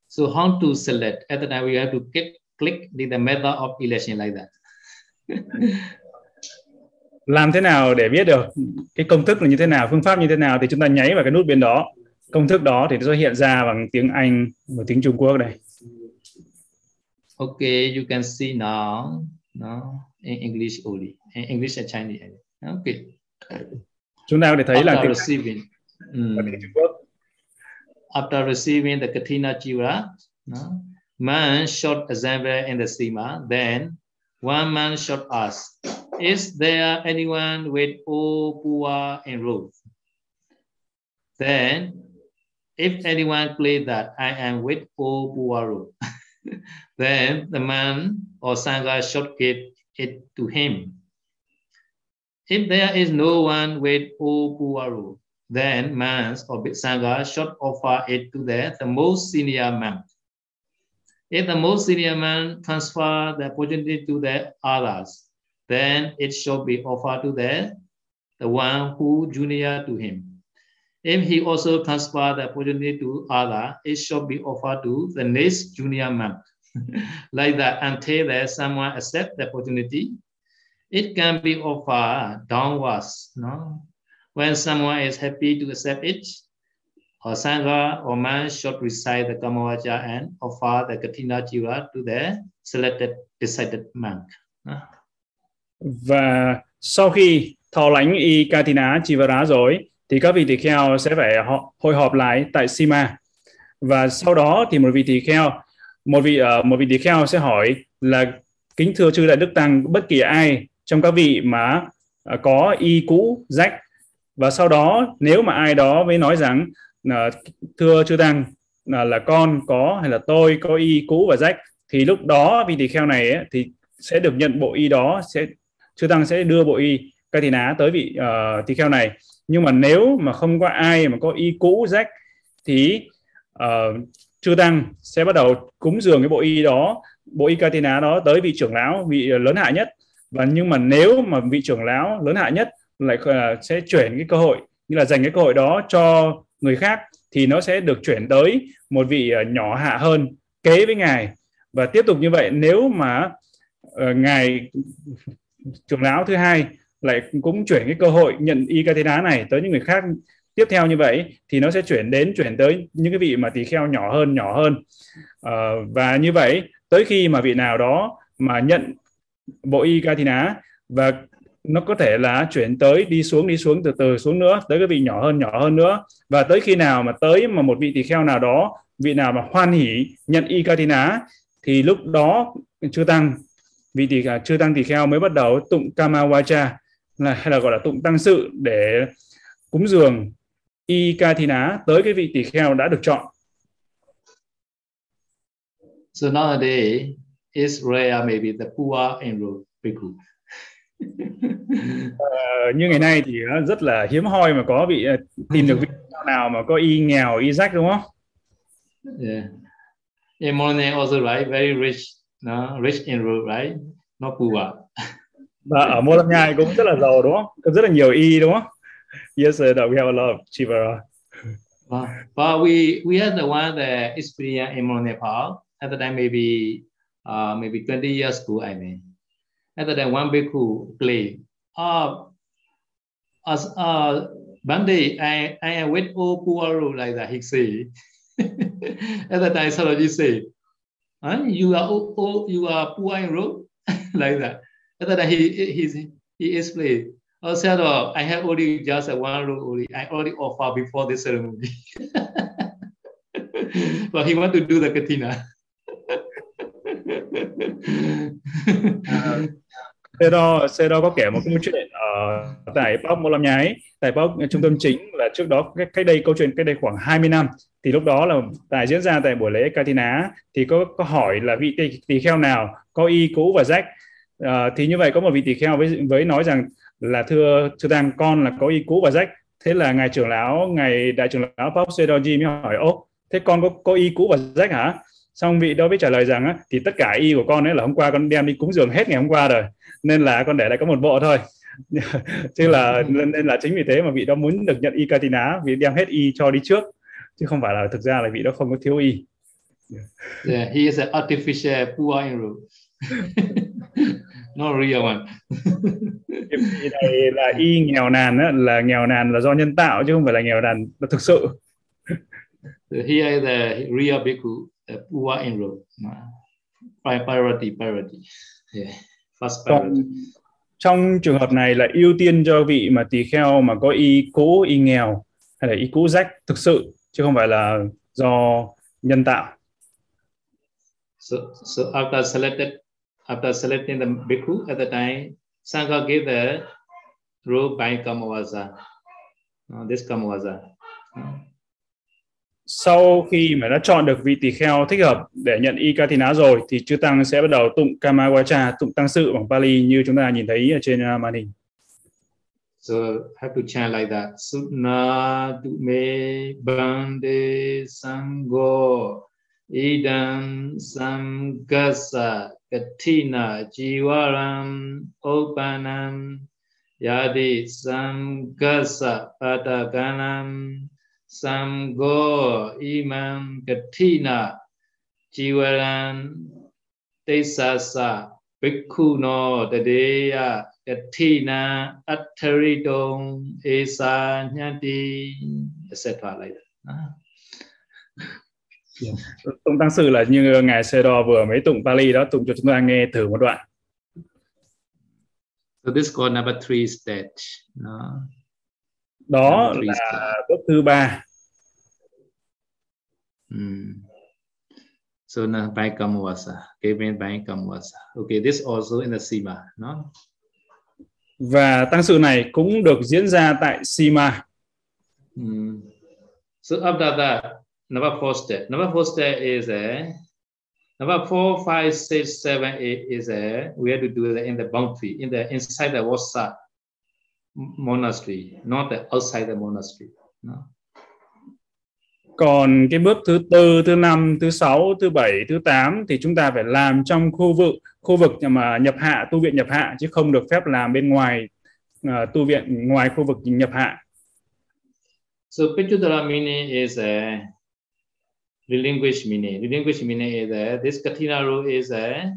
So how to select? At the time, we have to click, click the, the method of election like that. (laughs) làm thế nào để biết được cái công thức là như thế nào phương pháp như thế nào thì chúng ta nháy vào cái nút bên đó. Công thức đó thì nó sẽ hiện ra bằng tiếng Anh và tiếng Trung Quốc đây. Okay, you can see now, no, in English only, in English and Chinese. Okay. chúng ta có thể thấy là After tiếng receiving, và mm, tiếng Trung Quốc. After receiving the Katina Jira, no, man should assemble in the Sima. Then one man shot us. Is there anyone with O in enrolled? Then, if anyone claims that I am with O Puaro, (laughs) then the man or Sangha should give it to him. If there is no one with O Puaro, then man's or Sangha should offer it to the, the most senior man. If the most senior man transfer the opportunity to the others, then it should be offered to the, the one who junior to him. If he also transfer the opportunity to other, it should be offered to the next junior man. (laughs) like that until there someone accept the opportunity. It can be offered downwards. No? When someone is happy to accept it, or Sangha or man should recite the Kamavaja and offer the Katina Jiva to the selected decided monk. Và sau khi thọ lãnh y katina Jivara rồi thì các vị tỳ kheo sẽ phải họ hội họp lại tại Sima. Và sau đó thì một vị tỳ kheo một vị uh, một vị tỳ kheo sẽ hỏi là kính thưa chư đại đức tăng bất kỳ ai trong các vị mà uh, có y cũ rách? Và sau đó nếu mà ai đó mới nói rằng uh, thưa chư tăng là, là con có hay là tôi có y cũ và rách thì lúc đó vị tỳ kheo này ấy, thì sẽ được nhận bộ y đó sẽ chư tăng sẽ đưa bộ y Katina tới vị uh, tỳ kheo này. Nhưng mà nếu mà không có ai mà có y cũ rách thì uh, chư tăng sẽ bắt đầu cúng dường cái bộ y đó bộ y Katina đó tới vị trưởng lão vị lớn hạ nhất. Và nhưng mà nếu mà vị trưởng lão lớn hạ nhất lại uh, sẽ chuyển cái cơ hội như là dành cái cơ hội đó cho người khác thì nó sẽ được chuyển tới một vị ờ, nhỏ hạ hơn kế với ngài. Và tiếp tục như vậy nếu mà uh, ngài (laughs) trưởng lão thứ hai lại cũng chuyển cái cơ hội nhận y ca thế đá này tới những người khác tiếp theo như vậy thì nó sẽ chuyển đến chuyển tới những cái vị mà tỳ kheo nhỏ hơn nhỏ hơn. À, và như vậy tới khi mà vị nào đó mà nhận bộ y ca thì ná và nó có thể là chuyển tới đi xuống đi xuống từ từ xuống nữa tới cái vị nhỏ hơn nhỏ hơn nữa và tới khi nào mà tới mà một vị tỳ kheo nào đó vị nào mà hoan hỉ nhận y ca thì ná thì lúc đó chưa tăng vị tỳ à, chưa tăng tỳ kheo mới bắt đầu tụng kama wacha là hay là gọi là tụng tăng sự để cúng dường y ca thi ná tới cái vị tỳ kheo đã được chọn So nowadays, Israel may be the poor and bhikkhu. Ờ, như ngày nay thì nó rất là hiếm hoi mà có vị ờ, tìm được vị nào mà có y nghèo y rách đúng không? Yeah. In morning also right, very rich, no, rich enrolled, right? Not poor. Và ở Mô Lam Nhai cũng rất là giàu đúng không? Có rất là nhiều y đúng không? Yes, sir, that we have a lot of chivara. But, but we we had the one that experience in Nepal at the time maybe uh maybe 20 years ago I mean. At time one bhikkhu played. Uh as uh one day I I am with O Puaru like that he say. at the time Saraji say huh? you are oh, oh, you are poor road (laughs) like that. At that time, he he he explained. Oh, said, oh, I have only just one room only. I already offer before the ceremony. (laughs) but he want to do the katina. (laughs) Cedo, Cedo có kể một câu chuyện ở tại Bắc Mô Lam Nhái tại Bắc trung tâm chính là trước đó cách, cách đây câu chuyện cách đây khoảng 20 năm thì lúc đó là tại diễn ra tại buổi lễ Katina thì có có hỏi là vị tỳ, tỳ kheo nào có y cũ và rách. À, thì như vậy có một vị tỳ kheo với với nói rằng là thưa thưa tăng con là có y cũ và rách. Thế là ngài trưởng lão ngài đại trưởng lão Pháp Sedoji mới hỏi ô thế con có có y cũ và rách hả? Xong vị đó mới trả lời rằng á, thì tất cả y của con ấy là hôm qua con đem đi cúng dường hết ngày hôm qua rồi nên là con để lại có một bộ thôi. (laughs) Chứ là nên, nên là chính vì thế mà vị đó muốn được nhận y Katina vì đem hết y cho đi trước. Chứ không phải là thực ra là vị đó không có thiếu y. Yeah, he is an artificial poor in. (laughs) Not real one. (laughs) y này là y nghèo nàn á, là nghèo nàn là do nhân tạo chứ không phải là nghèo nàn là thực sự. So here is the real bhikkhu, in room. Priority, priority. Yeah. First priority. trong trường hợp này là ưu tiên cho vị mà tỳ kheo mà có y cũ y nghèo hay là y cũ rách thực sự chứ không phải là do nhân tạo So, so after selected, after selecting the bhikkhu at the time, Sangha gave the robe by Kamavasa. Uh, this Kamavasa. Sau khi mà đã chọn được vị tỳ kheo thích hợp để nhận y Katina rồi, thì chư tăng sẽ bắt đầu tụng Kamawacha, tụng tăng sự bằng Pali như chúng ta nhìn thấy ở trên à, màn hình So, have to chant like that. Sutna dume bande sango idam samgasa katina jivaram opanam, yadi samgasa pataganam samgo imam katina jivaram tesasa bhikkhuno tadeya katina attharidong esa nyati etc like that. Ah. tụng tăng sự là như ngài Sero vừa mới tụng Pali đó tụng cho chúng ta nghe thử một đoạn So this is called number three stage. No? Đó là bước thứ ba Mm. So now by Kamavasa, given by Kamavasa. Okay, this also in the Sima, no? và tăng sự này cũng được diễn ra tại Sima Mm. So after that, number four step. Number four step is a number four, five, six, seven, eight is a we have to do that in the boundary, in the inside the Wasa monastery, not the outside the monastery. No? còn cái bước thứ tư thứ năm thứ sáu thứ bảy thứ tám thì chúng ta phải làm trong khu vực khu vực mà nhập hạ tu viện nhập hạ chứ không được phép làm bên ngoài ờ, tu viện ngoài khu vực nhập hạ So Pichudara meaning is a relinquish meaning. Relinquish meaning is a this Katina rule is a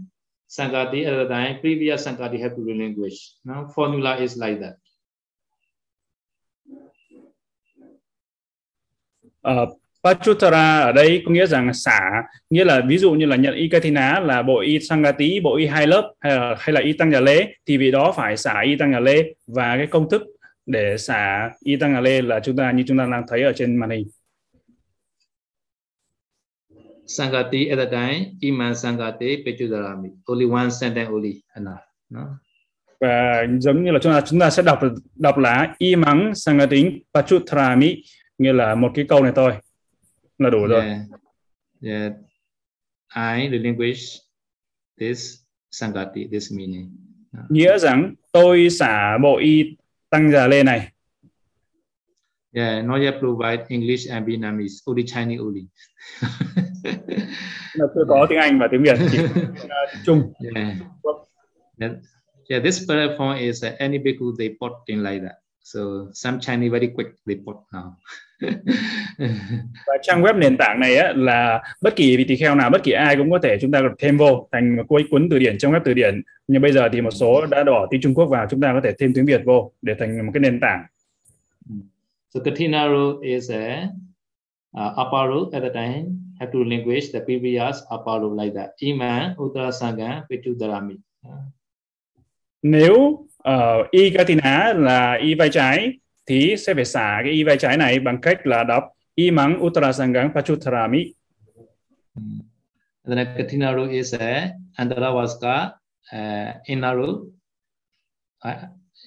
Sankati at the time, previous Sankati have to relinquish. Now formula is like that. Ờ, Pachutara ở đây có nghĩa rằng xả nghĩa là ví dụ như là nhận y Kathina là bộ y Sangati, bộ y hai lớp hay là, hay là y tăng nhà lễ thì vị đó phải xả y tăng nhà lễ và cái công thức để xả y tăng nhà lễ là chúng ta như chúng ta đang thấy ở trên màn hình Sankati at the time, Iman Sankati Pichudarami. Only one sentence only enough. No? và giống như là chúng ta chúng ta sẽ đọc đọc là y mắng Sangating Pachutrami nghĩa là một cái câu này thôi là đủ rồi Yeah. Yeah. I relinquish this Sankati, this meaning. nghĩa rằng tôi xả bộ y tăng già lê này Yeah, not yet provide English and Vietnamese, only Chinese only. là chưa có tiếng Anh và tiếng Việt chỉ chung Yeah. yeah. Yeah, this platform is uh, any bhikkhu they put in like that. So some Chinese very quick they put now. Và trang web nền tảng này á, là bất kỳ vị tỳ kheo nào bất kỳ ai cũng có thể chúng ta thêm vô thành một cuốn từ điển trong web từ điển. Nhưng bây giờ thì một số đã bỏ tiếng Trung Quốc vào chúng ta có thể thêm tiếng Việt vô để thành một cái nền tảng. So Katina rule is a uh, upper rule at the time. Have to language the previous aparo like that. Iman uttara sangam petudarami nếu uh, y katina là y vai trái thì sẽ phải xả cái y vai trái này bằng cách là đọc y mắng uttarasangang pachutharami. And then katina ro is a antaravaska uh, inner ro uh,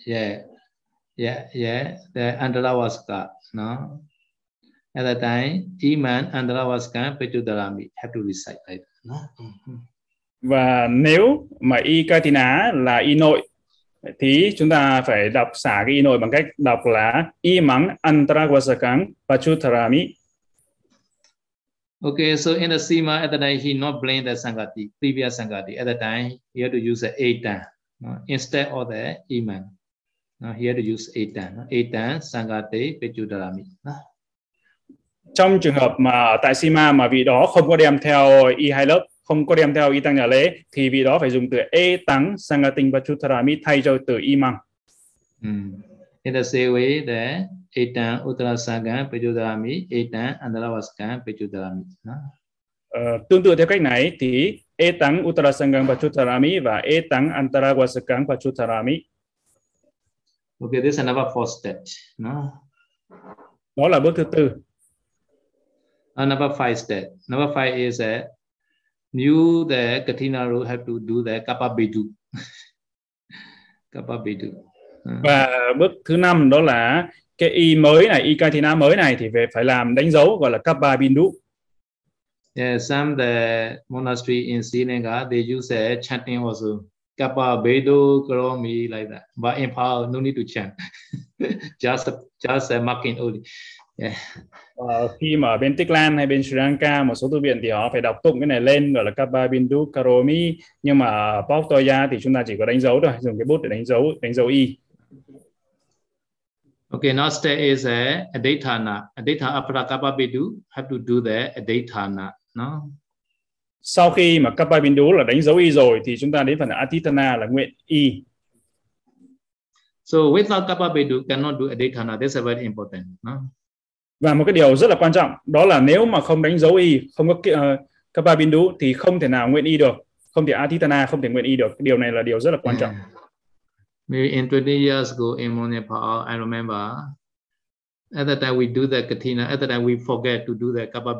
yeah. Yeah yeah. The antaravaska no at that time iman antaravaska petudarami have to recite like that no và nếu mà y katina là y nội thì chúng ta phải đọc xả cái y nội bằng cách đọc là y mắng antaragwasakang pachutharami Okay, so in the Sima at the time he not blame the Sangati, previous Sangati. At the time he had to use the Eitan no? instead of the Iman. No? He had to use Eitan. No? Eitan Sangati Pechudarami. No? trong trường hợp mà tại Sima mà vị đó không có đem theo y hai lớp không có đem theo y tăng nhà lễ thì vị đó phải dùng từ e tăng sangating pachutharami thay cho từ y măng Mm. In the same way, the Etan Uttarasagan Pechudarami, Etan Andalavaskan Pechudarami. No? Ờ, tương tự theo cách này thì e tăng uttarasangang pachutharami và e tăng antaragwasakang pachutharami Okay, this is another fourth step. No? đó là bước thứ tư Uh, number five step. Number five is that you, the Katina rule, have to do the Kappa Bedu. (laughs) Kappa Bedu. Và bước thứ năm đó là cái y mới này y katina mới này thì về phải làm đánh dấu gọi là kappa bindu Yeah, some the monastery in Sri Lanka they use a chanting also. Kappa Bedu Karomi like that. But in Pao, no need to chant. (laughs) just just uh, marking only. Yeah. Ờ, khi mà ở bên Tích Lan hay bên Sri Lanka một số tu viện thì họ phải đọc tụng cái này lên gọi là kappa bindu karomi nhưng mà ở Pauktoya thì chúng ta chỉ có đánh dấu thôi dùng cái bút để đánh dấu đánh dấu y Okay, now step is a aditana. Aditana apara kappa Bedu have to do the aditana. No. sau khi mà kappa bindu là đánh dấu y rồi thì chúng ta đến phần atitana là nguyện y So without kappa Bedu cannot do aditana. That's very important. No và một cái điều rất là quan trọng đó là nếu mà không đánh dấu y không có ờ, uh, kappa bindu thì không thể nào nguyện y được. Không thể atitana không thể nguyện y được. Cái điều này là điều rất là quan trọng. Maybe in 20 years ago in Monepal, I remember at that time we do the katina, at that time we forget to do the kappa (laughs)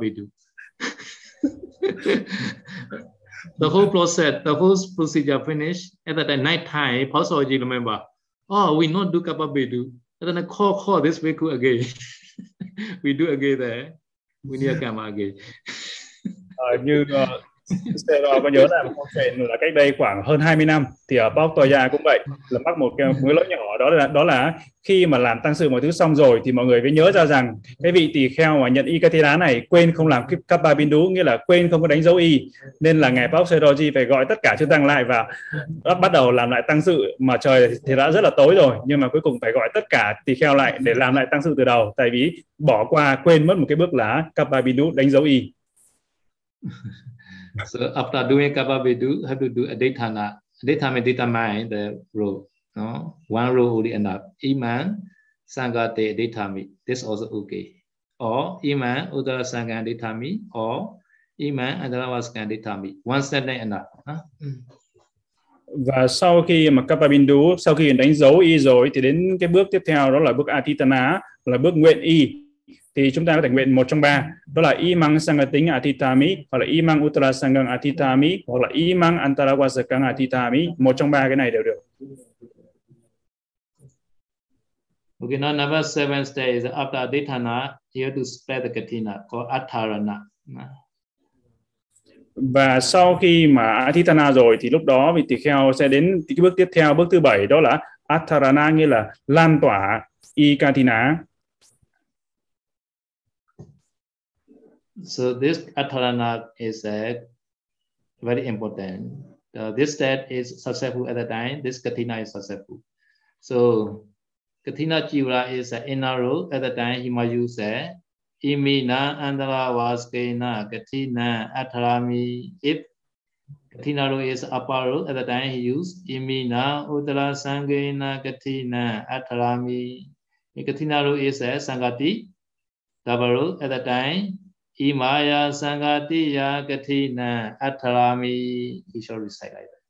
the whole process, the whole procedure finished. At that time, night time, Pasoji remember, oh, we not do kappa And then I call, call this vehicle again. (laughs) we do again there. We need a (laughs) camera again. Ờ, như uh, Sarah có nhớ là một chuyện là cách đây khoảng hơn 20 năm, thì ở Pauktoya cũng vậy, là mắc một cái mối lỗi nhỏ, đó là đó là khi mà làm tăng sự mọi thứ xong rồi thì mọi người mới nhớ ra rằng cái vị tỳ kheo mà nhận y Katira này quên không làm kappa bindu, nghĩa là quên không có đánh dấu y, nên là ngài Pauk Seroji phải gọi tất cả chư tăng lại và bắt đầu làm lại tăng sự mà trời thì đã rất là tối rồi, nhưng mà cuối cùng phải gọi tất cả tỳ kheo lại để làm lại tăng sự từ đầu, tại vì bỏ qua, quên mất một cái bước là kappa bindu đánh dấu y so after doing kappa Bedu, have to do aditana. Aditana determine the rule. No, one rule only enough. Iman, sangate aditami. This also okay. Or iman udara sangha aditami. Or iman andaravaskan aditami. One sentence enough. Huh? Hmm. và sau khi mà kappa bindu sau khi đánh dấu y rồi thì đến cái bước tiếp theo đó là bước atitana là bước nguyện y thì chúng ta có thể nguyện một trong ba. Đó là y mang sangating atitami hoặc là y mang uttara sangang atitami hoặc là y mang antarawasakang atitami một trong ba cái này đều được. Okay, now number seven step is after aditana, you have to spread the katina called atharana. Và sau khi mà atitana rồi thì lúc đó vị tỳ kheo sẽ đến cái bước tiếp theo bước thứ bảy đó là atharana nghĩa là lan tỏa y So this atharana is uh, very important. Uh, this step is successful at the time. This katina is successful. So katina chivra is an inner rule. At the time, he must use a imina andara vaskena katina atharami. If katina rule is upper rule, at the time he used imina uttara sangena katina atharami. If katina rule is a sangati double rule. At the time imaya he shall recite like that.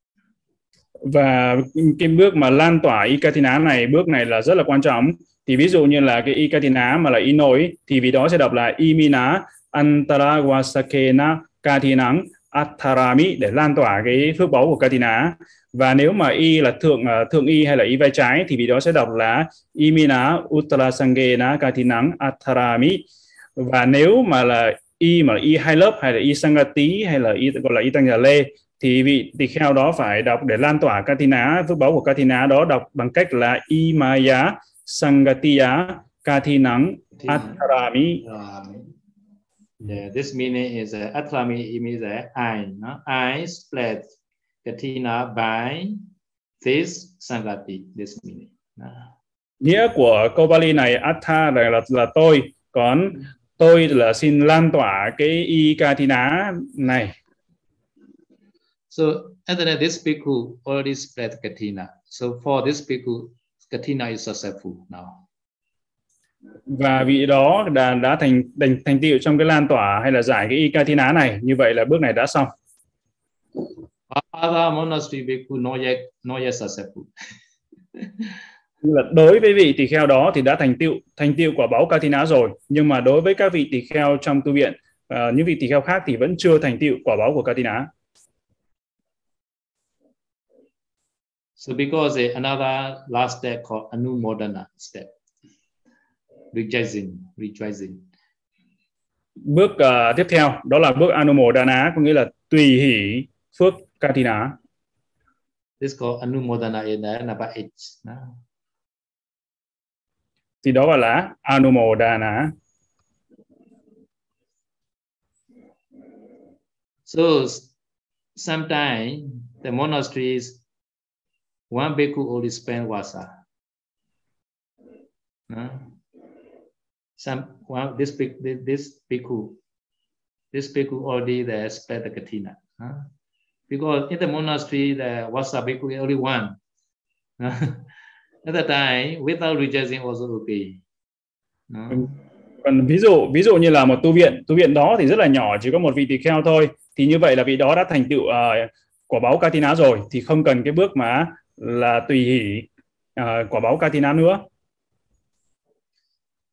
Và cái bước mà lan tỏa ikatina này, bước này là rất là quan trọng. Thì ví dụ như là cái ikatina mà là y nổi, thì vì đó sẽ đọc là imina antara wasakena katinang atharami để lan tỏa cái phước báu của katina và nếu mà y là thượng à, thượng y hay là y vai trái, thì vì đó sẽ đọc là imina uttarasangena katinang atharami và nếu mà là y mà y hai lớp hay là y sangati hay là y gọi là y tăng nhà lê thì vị tỳ kheo đó phải đọc để lan tỏa katina phước báu của katina đó đọc bằng cách là imaya sangatiya katinang Atharami. Yeah, this meaning is uh, atharami it means that I, no? I split katina by this sangati. This meaning. No? nghĩa của câu Bali này atha là là, là tôi còn tôi là xin lan tỏa cái y katina này So that, this bhikkhu already split katina. So for this bhikkhu, katina is successful now. và vị đó đã đã thành thành thành tựu trong cái lan tỏa hay là giải cái y katina này như vậy là bước này đã xong Other monastery bhikkhu not yet not yet successful. (laughs) Là đối với vị tỳ kheo đó thì đã thành tựu thành tựu quả báo katina rồi nhưng mà đối với các vị tỳ kheo trong tu viện ờ, những vị tỳ kheo khác thì vẫn chưa thành tựu quả báo của katina So because uh, another last step called anumodana step, rejoicing, rejoicing. bước ờ, tiếp theo đó là bước anumodana có nghĩa là tùy hỷ phước katina This called anumodana in uh, number eight thì đó gọi là anumodana So sometimes the monasteries, one bhikkhu only spend wasa. No? Some one this big this bhikkhu, this bhikkhu already the spend the katina. Huh? Because in the monastery the wasa bhikkhu only one. At the time, without rejecting also okay. Ừ. còn ví dụ ví dụ như là một tu viện tu viện đó thì rất là nhỏ chỉ có một vị tỳ kheo thôi thì như vậy là vị đó đã thành tựu ờ, quả báo katina rồi thì không cần cái bước mà là tùy hỷ ờ, quả báo katina nữa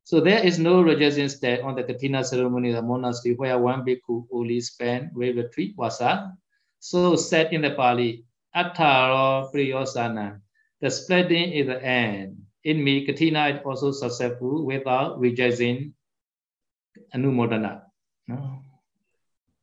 So there is no rejoicing step on the Katina ceremony the monastery where one bhikkhu only spend with the three wasa. So said in the Pali, Attaro Priyosana, the splitting is the end. In me, Katina is also successful without rejecting Anumodana. No?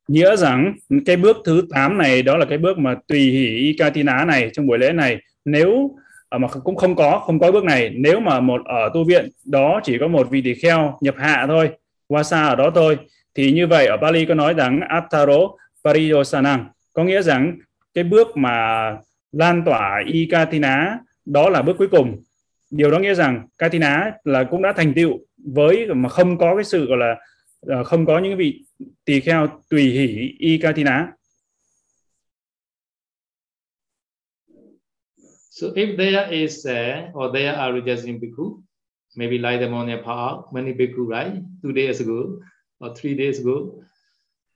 nghĩa rằng cái bước thứ 8 này đó là cái bước mà tùy hỷ katina này trong buổi lễ này nếu à, mà cũng không có không có bước này nếu mà một ở tu viện đó chỉ có một vị tỳ kheo nhập hạ thôi wasa ở đó thôi thì như vậy ở Bali có nói rằng attaro pariyosanang có nghĩa rằng cái bước mà lan tỏa Ikatina katina đó là bước cuối cùng điều đó nghĩa rằng katina là cũng đã thành tựu với mà không có cái sự gọi là ờ, không có những vị tỳ kheo tùy hỷ y katina So if there is a, or there are rejoicing bhikkhu, maybe like the morning Nepal, many bhikkhu, right? Two days ago or three days ago,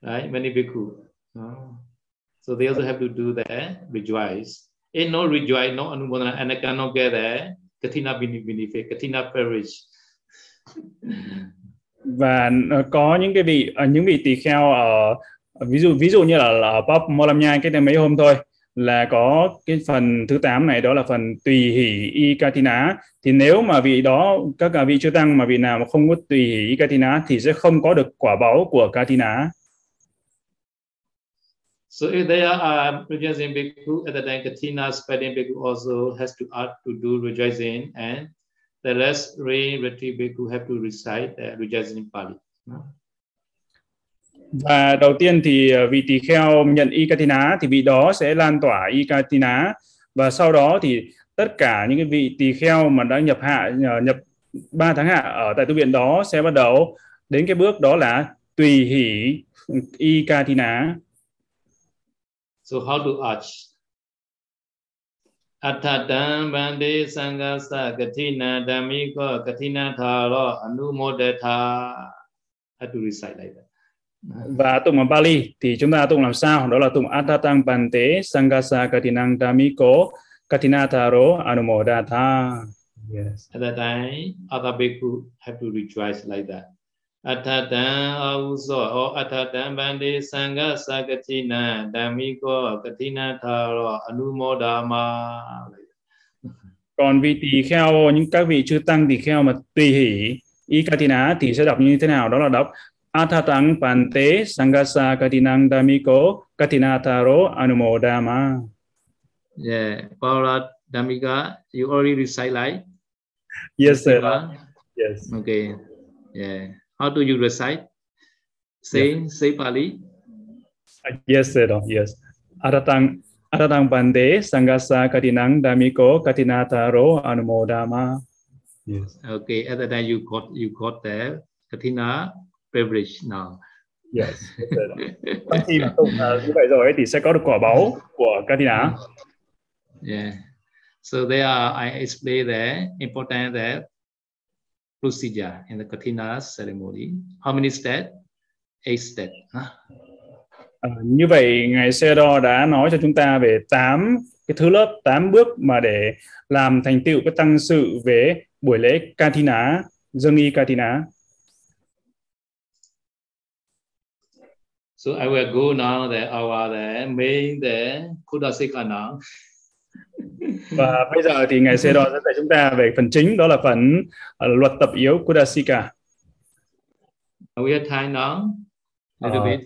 right? Many bhikkhu. Uh, so they also have to do the rejoice in no rejoice, no anumodana, and I cannot get there. Katina benefit, katina perish. và ờ, có những cái vị ờ, những vị tỳ kheo ở ờ, ví dụ ví dụ như là, là ở Pop Molam Nhai cách đây mấy hôm thôi là có cái phần thứ 8 này đó là phần tùy hỷ y katina thì nếu mà vị đó các cả vị chưa tăng mà vị nào mà không có tùy hỷ y katina thì sẽ không có được quả báu của katina So if they are um, rejoicing bhikkhu, at the time katina spreading bhikkhu also has to add to do rejoicing, and the rest rain retreat bhikkhu have to recite the rejoicing in Pali. no? và đầu tiên thì ờ, vị tỳ kheo nhận y katina thì vị đó sẽ lan tỏa y katina và sau đó thì tất cả những cái vị tỳ kheo mà đã nhập hạ ờ, nhập 3 tháng hạ ở tại tu viện đó sẽ bắt đầu đến cái bước đó là tùy hỷ y katina So how to arch? Athatam bande sangasa katina dhammiko katina tharo anumodata. Have to recite like that. và tụng bằng Bali thì chúng ta tụng làm sao đó là tụng Atatang Pante Sangasa Katinang Damiko Katinataro Anumodatha yes At that time, other bhikkhu have to rejoice like that. Atatan auso or atatan bande sangha sagatina damiko katina tharo anumodama. còn vị tỳ kheo những các vị chư tăng tỳ kheo mà tùy hỷ y katina thì sẽ đọc như thế nào đó là đọc Athatang Pante Sangasa Katinang Damiko Katinataro Anumodama Yeah, Paula Damika, you already recite like? yes sir yes Okay. Yeah. How do you recite? Say say Pali. yes sir yes Atatang Atatang Pante Sangasa Katinang Damiko Katinataro Anumodama yes Okay. At that time you got you got the Katina beverage now. yes, khi mà tụng như vậy rồi ấy, thì sẽ có được quả báu của Katina Yeah. So there are, I explain the important the procedure in the Katina ceremony. How many steps? Eight steps. huh? À, như vậy ngài Sê Đo đã nói cho chúng ta về 8 cái thứ lớp 8 bước mà để làm thành tựu cái tăng sự về buổi lễ Katina, dâng y Katina. So I will go now the our the main the Kudasika now. Và bây giờ thì ngài Đo sẽ dạy chúng ta về phần chính đó là phần ờ, luật tập yếu Kudasika. Are we have time now? Little Uh, bit.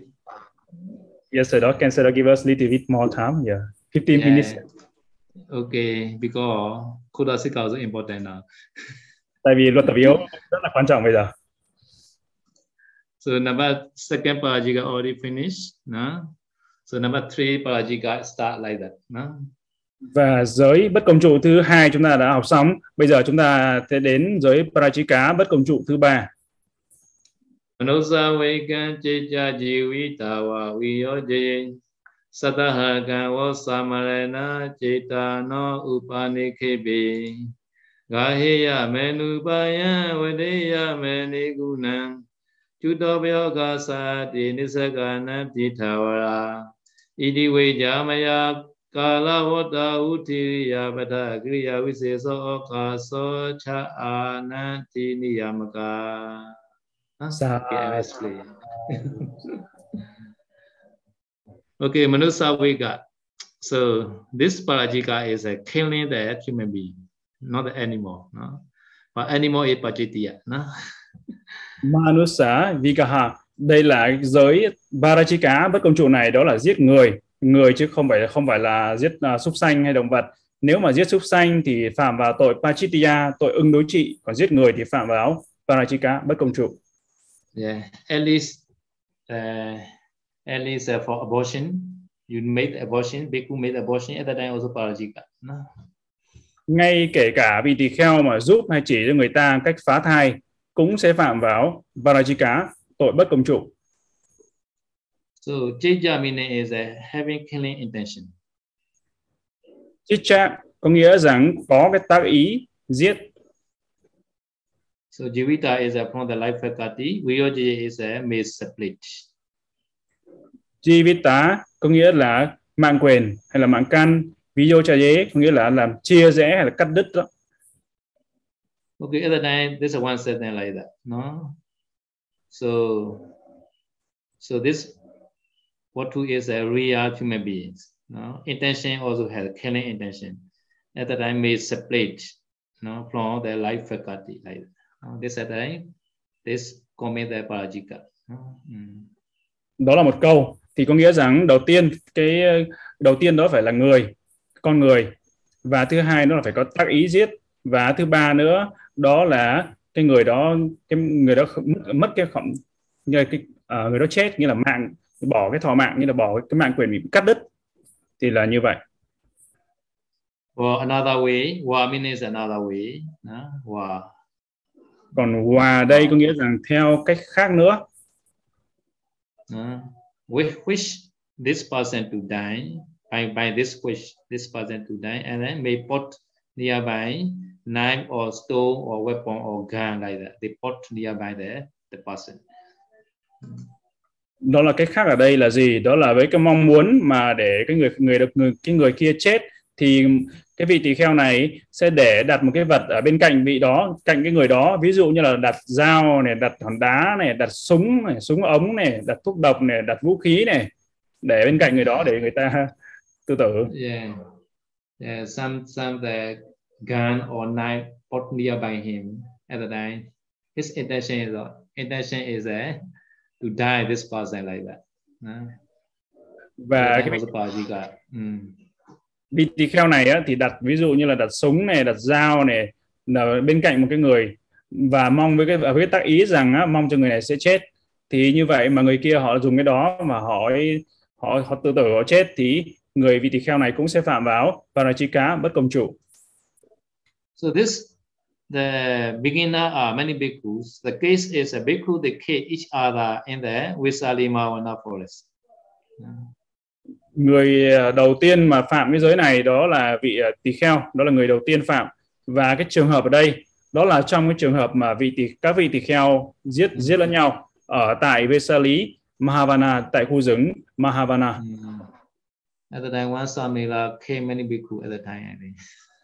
Yes, sir. Can Sir give us a little bit more time? Yeah, 15 Yeah. minutes. Okay, because Kudasika is important now. (laughs) Tại vì luật tập yếu rất là quan trọng bây giờ. So number second parajika already finished. No? So number three parajika start like that. No? Và giới bất công trụ thứ hai chúng ta đã học xong. Bây giờ chúng ta sẽ đến giới Parachika bất công trụ thứ ba. Manusa vekan jivita jivitawa viyoje satahaga samarena samarana chetano upanikebe gaheya menupaya vadeya menigunan chutobhyoga sati nisagana tithawara iti vejamaya kalavata utiriya bata kriya viseso okaso cha ananti niyamaka Huh? Sa- Okay, I will explain. okay, Manusa Vega. So this Parajika is a killing the human being, not the animal. No? But animal is Pajitya. No? (laughs) Manusa Vikaha. Đây là giới Parachika bất công trụ này đó là giết người, người chứ không phải không phải là giết uh, súc sanh hay động vật. Nếu mà giết súc sanh thì phạm vào tội Pachitya, tội ưng đối trị, còn giết người thì phạm vào Parachika bất công trụ. Yeah, at least, uh, at least uh, for abortion, you made abortion, Bhikkhu made abortion, at that time also Parajika. No? ngay kể cả vị tỳ kheo mà giúp hay chỉ cho người ta cách phá thai cũng sẽ phạm vào Parajika, tội bất công trụ. So Cheja meaning is uh, having killing intention. Chicha có nghĩa rằng có cái tác ý giết. So Jivita is uh, from the life faculty, Vyoja is a made split. Jivita có nghĩa là mạng quyền hay là mạng căn. Dế có nghĩa là làm chia rẽ hay là cắt đứt đó. Okay, time, there's a one sentence like that, no? So, so this, what two is a real human beings, no? Intention also has killing intention. At the time, may separate, no, from the life faculty, like that. No? This at the time, this commit the parajika. No? Mm. Đó là một câu thì có nghĩa rằng đầu tiên cái đầu tiên đó phải là người, con người và thứ hai nữa là phải có tác ý giết và thứ ba nữa đó là cái người đó cái người đó mất, mất cái khổng cái uh, người đó chết nghĩa là mạng bỏ cái thọ mạng như là bỏ cái mạng quyền bị cắt đứt thì là như vậy Or another way, wa means another way, no? Wa. còn hòa đây có nghĩa rằng theo cách khác nữa Uh, we wish this person to die by, by this wish this person to die and then may put nearby knife or stone or weapon or gun like that they put nearby the, the person đó là cái khác ở đây là gì đó là với cái mong muốn mà để cái người người được người cái người kia chết thì cái vị tỳ kheo này sẽ để đặt một cái vật ở bên cạnh vị đó cạnh cái người đó ví dụ như là đặt dao này đặt hòn đá này đặt súng này súng ống này đặt thuốc độc này đặt vũ khí này để bên cạnh người đó để người ta tự tử Yeah. Yeah, some some the gun or knife put nearby him at the time. His intention is intention is uh, to die this person like that. Uh, và cái the Pajika. Mm. vị tỳ kheo này á, thì đặt ví dụ như là đặt súng này đặt dao này là bên cạnh một cái người và mong với cái với cái tác ý rằng á, mong cho người này sẽ chết thì như vậy mà người kia họ dùng cái đó mà họ họ họ tự tử họ chết thì người vị tỳ kheo này cũng sẽ phạm vào parachika bất công chủ So this the beginner are many bhikkhus. The case is a bhikkhu they kill each other in the Visalimavana forest. Người ờ, đầu tiên mà phạm cái giới này đó là vị ờ, tỳ kheo đó là người đầu tiên phạm và cái trường hợp ở đây đó là trong cái trường hợp mà vị tỳ các vị tỳ kheo giết giết lẫn nhau ở tại Vesali Mahavana tại khu rừng Mahavana Mm. At the time, one Samila came many bhikkhu at the time, I think.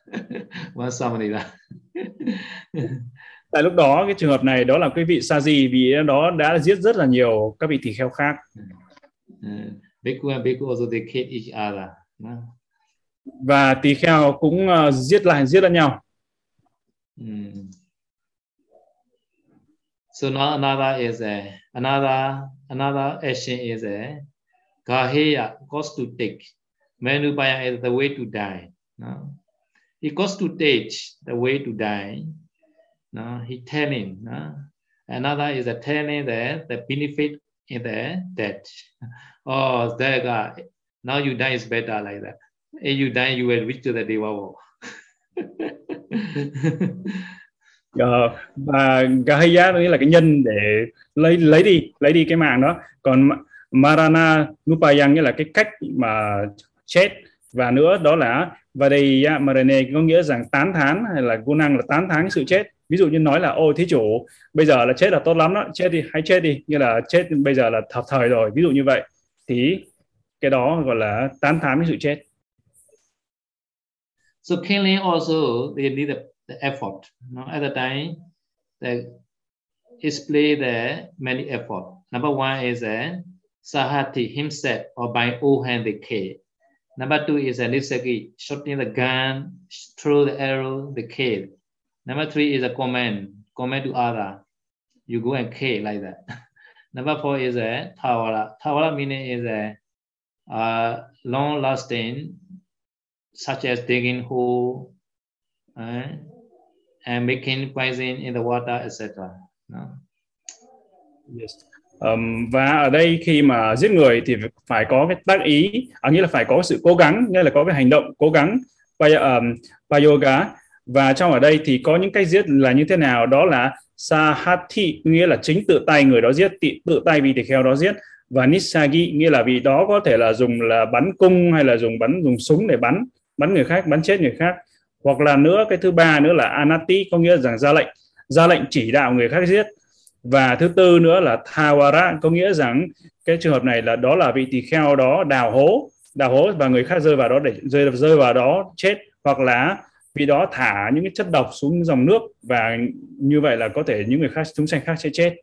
(laughs) one Samila. (laughs) tại lúc đó cái trường hợp này đó là cái vị Saji vị đó đã giết rất là nhiều các vị tỳ kheo khác Uh, bhikkhu and bhikkhu also they kill each other. và tỳ kheo cũng ờ, giết lại giết lẫn nhau Mm. So now another is a another another action is a gaheya cost to take. Manupaya is the way to die. No? He goes to teach the way to die. No, he telling. No? Another is a telling that the benefit in the death. (laughs) Oh, there God, Now you die is better like that. If you die, you will reach to the deva world. uh, (laughs) và Gahaya nghĩa là cái nhân để lấy lấy đi lấy đi cái mạng đó còn Marana Nupayang nghĩa là cái cách mà chết và nữa đó là và Vadeya Marane có nghĩa rằng tán thán hay là Gunang là tán thán sự chết ví dụ như nói là ôi thí chủ bây giờ là chết là tốt lắm đó chết đi hãy chết đi như là chết bây giờ là thập thời rồi ví dụ như vậy thì cái đó gọi là tán thán với sự chết So killing also they need the, the effort. No? At the time, they display the many effort. Number one is uh, a Sahati himself or by all hand they care Number two is a Nisaki shooting the gun, throw the arrow, the kill. Number three is a command, command to other. You go and kill like that. (laughs) Number four is a Tawara. Tawara meaning is a uh, long lasting such as digging hole uh, and making poison in the water, etc. No? Yes. Um, và ở đây khi mà giết người thì phải có cái tác ý, à, nghĩa là phải có sự cố gắng, nghĩa là có cái hành động cố gắng, um, và yoga Và trong ở đây thì có những cách giết là như thế nào? Đó là sahati, nghĩa là chính tự tay người đó giết, tự, tự tay vị tỳ kheo đó giết. Và nisagi, nghĩa là vị đó có thể là dùng là bắn cung hay là dùng bắn dùng súng để bắn bắn người khác, bắn chết người khác. Hoặc là nữa cái thứ ba nữa là anati, có nghĩa rằng ra lệnh, ra lệnh chỉ đạo người khác giết và thứ tư nữa là thawara có nghĩa rằng cái trường hợp này là đó là vị tỳ kheo đó đào hố đào hố và người khác rơi vào đó để rơi rơi vào đó chết hoặc là vị đó thả những cái chất độc xuống dòng nước và như vậy là có thể những người khác chúng sanh khác sẽ chết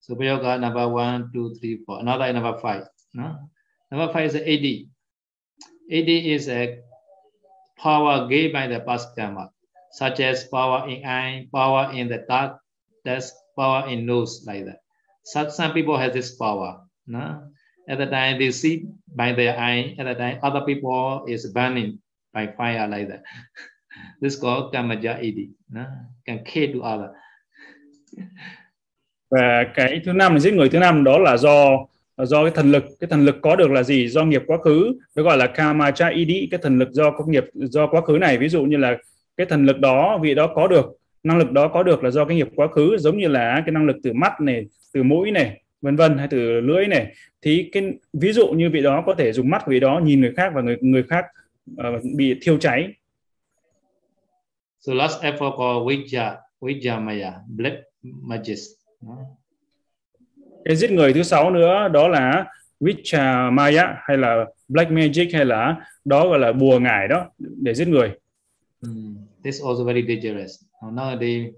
So Yoga number one, two, three, four. Another number five. No? Number five is AD. AD is a power given by the past karma, such as power in eye, power in the dark, that's power in nose, like that. Some, some people have this power. No? At the time they see by their eye, at the time other people is burning by fire like that. (laughs) this is called kamaja AD. No? Can kill to other. (laughs) và cái thứ năm là giết người thứ năm đó là do do cái thần lực cái thần lực có được là gì do nghiệp quá khứ nó gọi là kamacha idi cái thần lực do công nghiệp do quá khứ này ví dụ như là cái thần lực đó vị đó có được năng lực đó có được là do cái nghiệp quá khứ giống như là cái năng lực từ mắt này từ mũi này vân vân hay từ lưỡi này thì cái ví dụ như vị đó có thể dùng mắt của vị đó nhìn người khác và người người khác uh, bị thiêu cháy So last effort called Vijja, Vijja Maya, black magic. cái giết người thứ sáu nữa đó là Witch Maya hay là Black Magic hay là đó gọi là bùa ngải đó để giết người Mm. This also very dangerous. Now, Nowadays,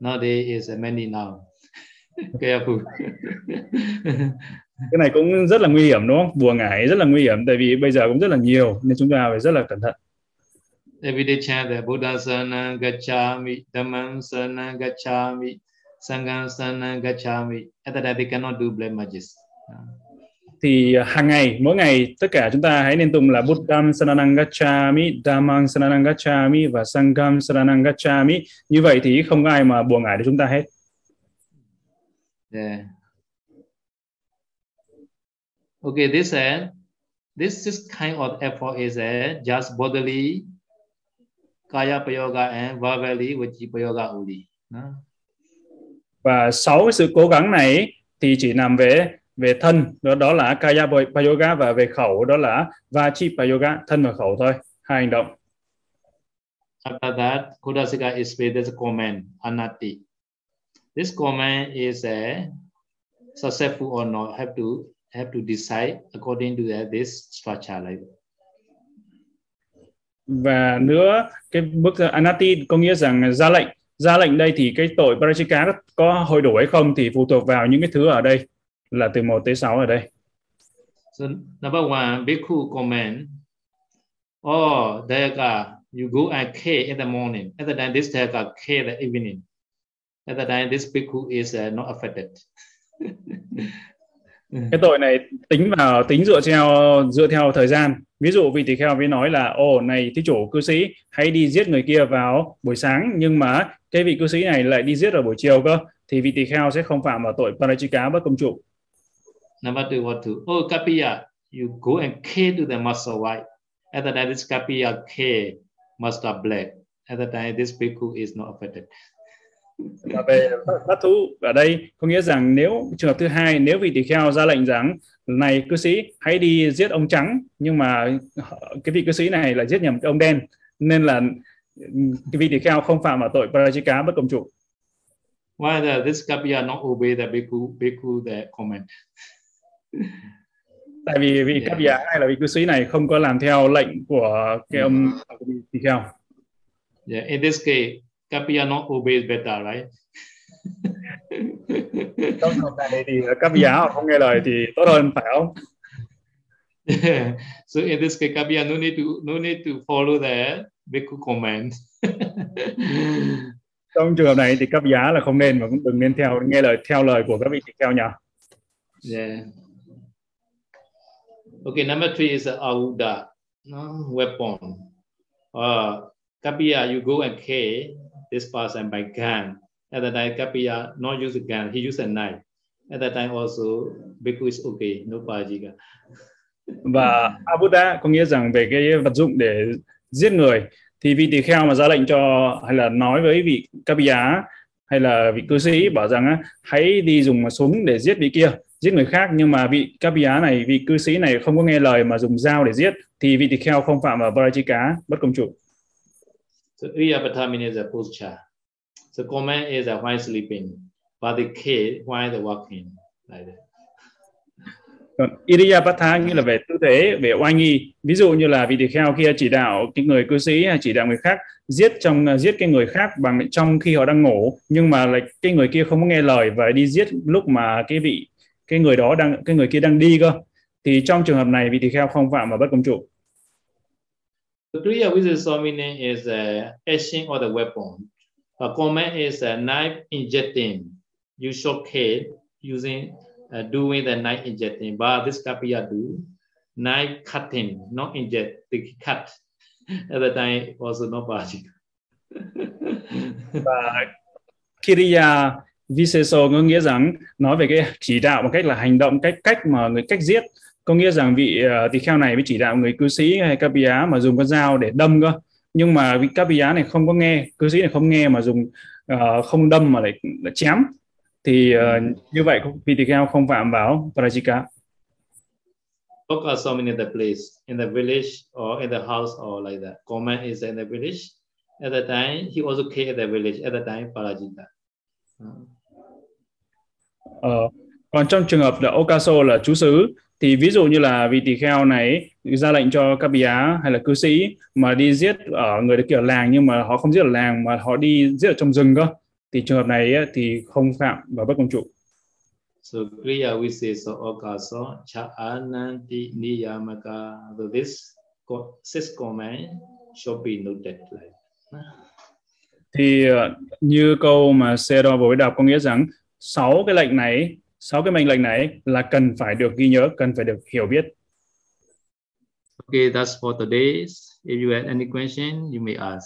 nowadays is many now. (laughs) Careful. cái này cũng rất là nguy hiểm đúng không bùa ngải rất là nguy hiểm tại vì bây giờ cũng rất là nhiều nên chúng ta phải rất là cẩn thận the Buddha Sana Gachami, Dhammam Sana Gachami, Sangham Sana Gachami. At that they cannot do black magic. Uh, thì hàng ngày mỗi ngày tất cả chúng ta hãy nên tụng là Buddham Saranang Gacchami, Dhammam Saranang Gacchami và Sangham Saranang Gacchami như vậy thì không có ai mà bùa ngải được chúng ta hết Yeah. Okay, this uh, this this kind of effort is uh, just bodily, kaya payoga and verbally vachi payoga only. No? và sáu cái sự cố gắng này thì chỉ nằm về về thân đó đó là kaya yoga và về khẩu đó là vachi yoga thân và khẩu thôi hai hành động After that, Kudasika is with this comment, anati. This comment is uh, successful or not, have to have to decide according to that, this structure like that. và nữa cái bước anati có nghĩa rằng ra lệnh ra lệnh đây thì cái tội parachika có, hồi đổi hay không thì phụ thuộc vào những cái thứ ở đây là từ 1 tới 6 ở đây So number one, bhikkhu comment, oh, Dayaka, you go and care in the morning. At the time, this Dayaka care the evening. At the time, this bhikkhu is uh, not affected. (laughs) cái tội này tính vào tính dựa theo dựa theo thời gian ví dụ vị tỳ kheo mới nói là ồ này thí chủ cư sĩ hãy đi giết người kia vào buổi sáng nhưng mà cái vị cư sĩ này lại đi giết ở buổi chiều cơ thì vị tỳ kheo sẽ không phạm vào tội parachika bất công trụ Number two, what to? Oh, Kapiya, you go and care to the master white. At the time, this Kapiya care master black. At the time, this bhikkhu is not affected. và về bát thú ở đây có nghĩa rằng nếu trường hợp thứ hai nếu vị tỳ kheo ra lệnh rằng này cư sĩ hãy đi giết ông trắng nhưng mà cái vị cư sĩ này lại giết nhầm cái ông đen nên là cái vị tỳ kheo không phạm vào tội parachika bất công trụ Why the, this Kapiya not obey the bhikkhu, bhikkhu the comment? Tại vì vị cấp giá hay là vị cư sĩ này không có làm theo lệnh của cái ông vị tỳ kheo Yeah, in this case, Kapiya not obey is better, right? trong trường hợp này thì cấp giá họ không nghe lời thì tốt hơn phải không Yeah. (laughs) So in this case, Kapiya no need to no need to follow the bhikkhu comment. (laughs) trong trường hợp này thì cấp giá là không nên và cũng đừng nên theo nghe lời theo lời của các vị tỳ kheo nhỉ Yeah. Okay, number three is uh, Auda, no, weapon. Uh, Kapiya, you go and kill this person by gun. At that time, Kapiya not use a gun, he use a knife. At that time also, Bhikkhu is okay, no Pajika. và abuddha có nghĩa rằng về cái vật dụng để giết người thì vị tỳ kheo mà ra lệnh cho hay là nói với vị kapiya hay là vị cư sĩ bảo rằng á, hãy đi dùng súng để giết vị kia giết người khác nhưng mà vị kapiya này vị cư sĩ này không có nghe lời mà dùng dao để giết thì vị tỳ kheo không phạm vào parachika bất công trụ So Iyapata means a posture. So comment is a while sleeping, but the kill while the walking, like that. Còn Iriyapatha nghĩa là về tư thế, về oai nghi. Ví dụ như là vị tỳ kheo kia chỉ đạo cái người cư sĩ hay chỉ đạo người khác giết trong giết cái người khác bằng trong khi họ đang ngủ, nhưng mà lại cái người kia không có nghe lời và đi giết lúc mà cái vị cái người đó đang cái người kia đang đi cơ. Thì trong trường hợp này vị tỳ kheo không phạm vào bất công trụ. The Kriya which is dominant is uh, action or the weapon. A comment is a knife injecting. You shock head using uh, doing the knife injecting. But this Kapiya do knife cutting, not inject, the cut. (laughs) At the time also not Bajik. Và Kiriya Viseso có nghĩa rằng nói về cái chỉ đạo một cách là hành động cách cách mà người cách giết có nghĩa rằng vị uh, tỳ kheo này mới chỉ đạo người cư sĩ hay kapiya mà dùng con dao để đâm cơ nhưng mà vị kapiya này không có nghe cư sĩ này không nghe mà dùng uh, không đâm mà lại, lại chém thì uh, như vậy vị tỳ kheo không phạm vào parajika Focus so many in the place, in the village or in the house or like that. Comment is in the village. At the time, he also came at the village. At the time, Parajita. Uh, Ờ, còn trong trường hợp là okaso là chú xứ thì ví dụ như là vị tỳ kheo này ra lệnh cho các bìa hay là cư sĩ mà đi giết ở người được ở làng nhưng mà họ không giết ở làng mà họ đi giết ở trong rừng cơ thì trường hợp này thì không phạm vào bất công trụ So Kriya Viseso Okaso Cha Ananti Niyamaka. So this six comment should be noted like. thì ờ, như câu mà Sero vừa đọc có nghĩa rằng sáu cái lệnh này sáu cái mệnh lệnh này là cần phải được ghi nhớ cần phải được hiểu biết Okay, that's for today. If you have any question, you may ask.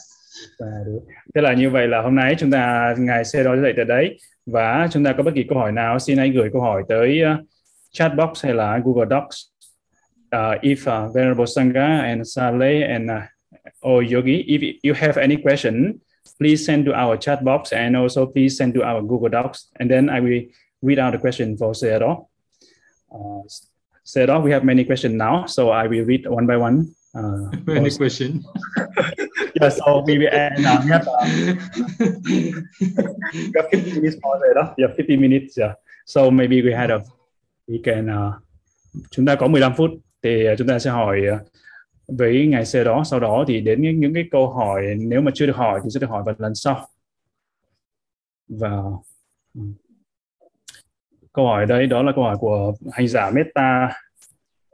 À, đúng. Thế là như vậy là hôm nay chúng ta ngài Sero dạy tới đấy và chúng ta có bất kỳ câu hỏi nào xin hãy gửi câu hỏi tới uh, chat box hay là Google Docs. Uh, if uh, Venerable Sangha and Saleh and uh, or Yogi, if you have any question, please send to our chat box and also please send to our Google Docs, and then I will read out the question for Sero. Uh, we have many questions now, so I will read one by one. Uh, Any for- question? (laughs) yeah, so we will end. Uh, we have, uh, we have 50 minutes there. Yeah, 50 minutes. Yeah. So maybe we had a we can uh, chúng ta có 15 phút thì uh, chúng ta sẽ hỏi uh, với ngày xưa đó sau đó thì đến những, những cái câu hỏi nếu mà chưa được hỏi thì sẽ được hỏi vào lần sau. Và ừ. câu hỏi đây đó là câu hỏi của hành giả Meta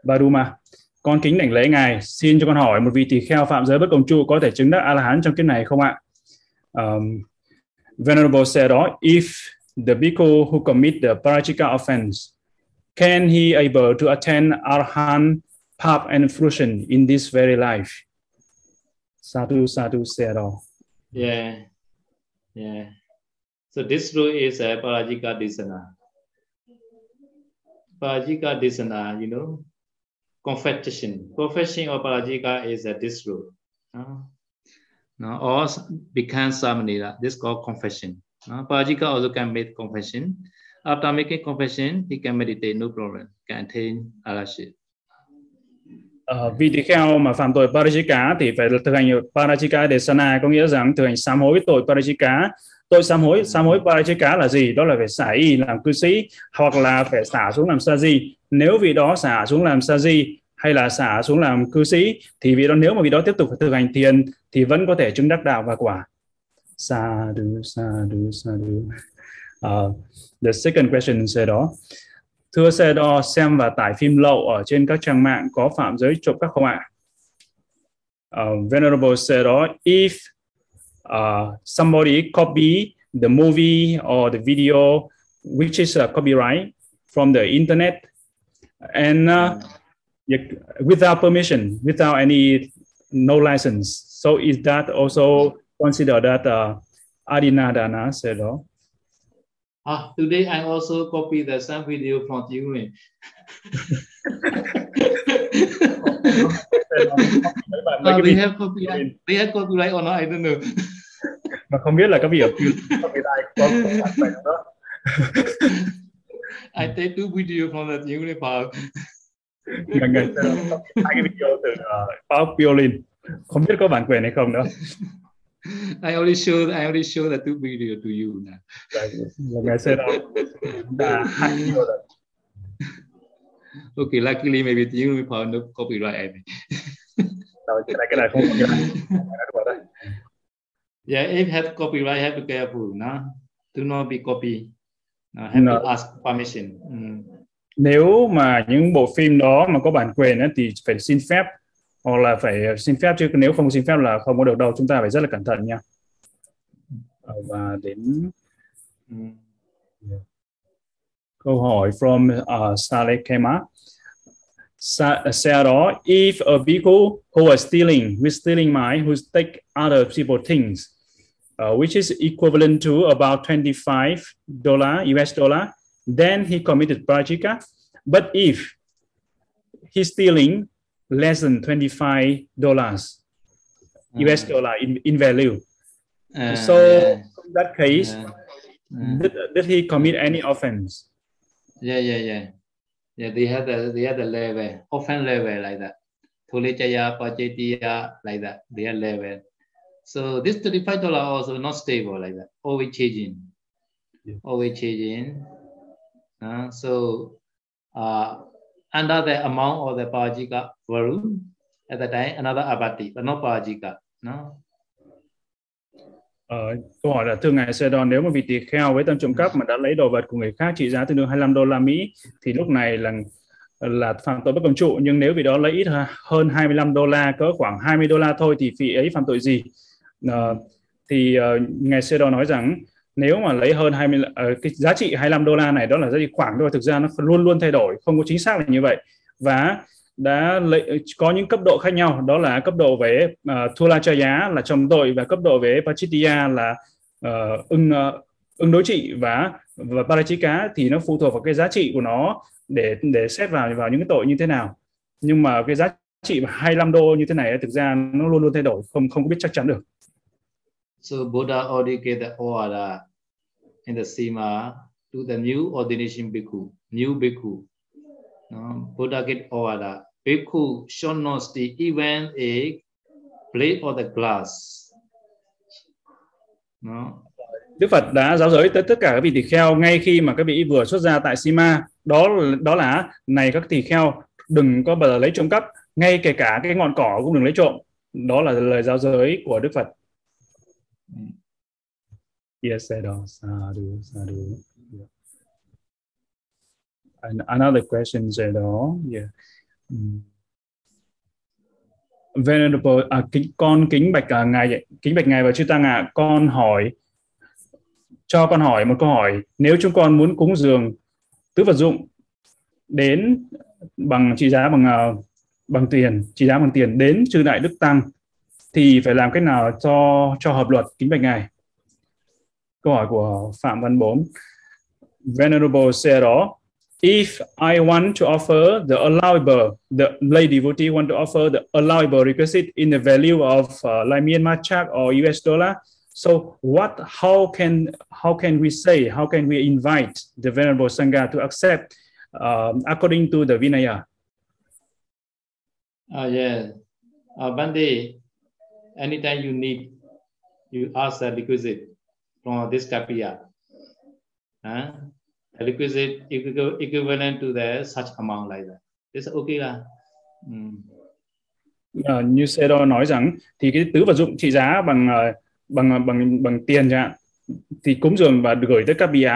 Baruma. Con kính đảnh lễ ngài xin cho con hỏi một vị tỳ kheo phạm giới bất công trụ có thể chứng đắc a la hán trong kiếp này không ạ? Um, venerable said đó if the bhikkhu who commit the parachika offense can he able to attain arhan path and fruition in this very life sadhu sadhu said đó Yeah, yeah. So this rule is a Parajika Desana. Parajika Desana, you know, confession. Confession of Parajika is a this rule. Uh, no, or s- become Samanera. This called confession. Uh, Parajika also can make confession. After making confession, he can meditate, no problem. Can attain Arashit. Ờ, vị tỳ kheo mà phạm tội parajika thì phải thực hành parajika desana có nghĩa rằng thực hành sám hối tội parajika. Tội sám hối sám hối parajika là gì? Đó là phải xả y làm cư sĩ hoặc là phải xả xuống làm sa di. Nếu vị đó xả xuống làm sa di hay là xả xuống làm cư sĩ thì vị đó nếu mà vị đó tiếp tục thực hành thiền thì vẫn có thể chứng đắc đạo và quả. Sadhu sadhu sadhu uh, ờ, the second question said đó. Thưa xe đo, xem và tải phim lậu ở trên các trang mạng có phạm giới trộm cắp không ạ? Uh, Venerable xe đó, if uh, somebody copy the movie or the video which is a copyright from the internet and uh, without permission, without any no license, so is that also considered that uh, adinadana said, đó? Ah, today I also copy the same video from you. (laughs) cái they video- have copyright. They have copyright or not? I don't know. mà không biết là các vị ở copyright có có phải không đó (laughs) I take two video from the Nepal. gần gần có hai cái video từ uh, Paul Violin không biết có bản quyền hay không đó (laughs) I only show I only show the two video to you now. hai (laughs) video rồi Okay, luckily maybe the new Nepal no copyright. I think. Cái này cái này không đùa đấy. Yeah, if have copyright, have to be careful. No, do not be copy. No, have No. to ask permission. Mm. nếu mà những bộ phim đó mà có bản quyền thì phải xin phép hoặc là phải xin phép chứ nếu không xin phép là không có được đâu chúng ta phải rất là cẩn thận nha và đến câu hỏi from uh, Saleh Kema. Sa, đó, if a vehicle who was stealing, with stealing mind, who take other people things, uh, which is equivalent to about 25 dollar US dollar, then he committed parajika. But if he's stealing less than 25 dollars US Ah. dollar in, in value, Ah, so in that case, did, did he commit any offense? Yeah, yeah, yeah. Yeah, they have the they have the level, offense level like that. Thulechaya, Pachetiya, like that. They have level. So this thirty-five dollar also not stable like that. Always changing. Yeah. Always changing. Uh, so uh, under the amount of the Pajika Varu at the time another Abati, but not Pajika. No. Ờ, câu hỏi là thưa ngài Sedon nếu mà vị tỳ kheo với tâm trộm cắp mà đã lấy đồ vật của người khác trị giá tương đương 25 đô la Mỹ thì lúc này là là phạm tội bất công trụ nhưng nếu vị đó lấy ít hơn 25 đô la cỡ khoảng 20 đô la thôi thì vị ấy phạm tội gì Ờ, thì uh, ngài Sedon nói rằng nếu mà lấy hơn 20 uh, ờ, cái giá trị 25 đô la này đó là giá trị khoảng thôi thực ra nó luôn luôn thay đổi không có chính xác là như vậy. Và đã lấy, có những cấp độ khác nhau đó là cấp độ về ờ, uh, thula cho giá là chồng tội và cấp độ về pachitya là uh, ưng uh, ưng đối trị và và parachika thì nó phụ thuộc vào cái giá trị của nó để để xét vào vào những cái tội như thế nào. Nhưng mà cái giá trị 25 đô như thế này thực ra nó luôn luôn thay đổi không không có biết chắc chắn được. So Buddha already gave the order in the Sima to the new ordination bhikkhu, new bhikkhu. No, Buddha gave order. Bhikkhu should not steal even a plate or the glass. No. Đức Phật đã giáo giới tới tất cả các vị tỳ kheo ngay khi mà các vị vừa xuất gia tại Sima đó đó là này các tỳ kheo đừng có bao giờ lấy trộm cắp ngay kể cả cái ngọn cỏ cũng đừng lấy trộm đó là lời giáo giới của Đức Phật Yes, Sadhu, sadhu, sadhu. Yeah. And another question, Sadhu. Yeah. Mm. Venerable, à, kính, con kính bạch à, ngài, kính bạch ngài và chư tăng ạ. À, con hỏi, cho con hỏi một câu hỏi. Nếu chúng con muốn cúng dường tứ vật dụng đến bằng trị giá bằng uh, bằng tiền, trị giá bằng tiền đến chư đại đức tăng, thì phải làm cách nào cho cho hợp luật kính bạch ngài? Câu hỏi của Phạm Văn Bốn. Venerable Sero, if I want to offer the allowable, the lay devotee want to offer the allowable requisite in the value of uh, like Myanmar chak or US dollar, so what, how can, how can we say, how can we invite the Venerable Sangha to accept um, according to the Vinaya? Uh, yeah. Uh, Bande, anytime you need, you ask the requisite from this kapia. Huh? The requisite equivalent to the such amount like that. It's okay là. Mm. Uh, như Sero nói rằng thì cái tứ vật dụng trị giá bằng uh, bằng ờ, bằng bằng tiền chẳng hạn thì cúng dường và gửi tới các bia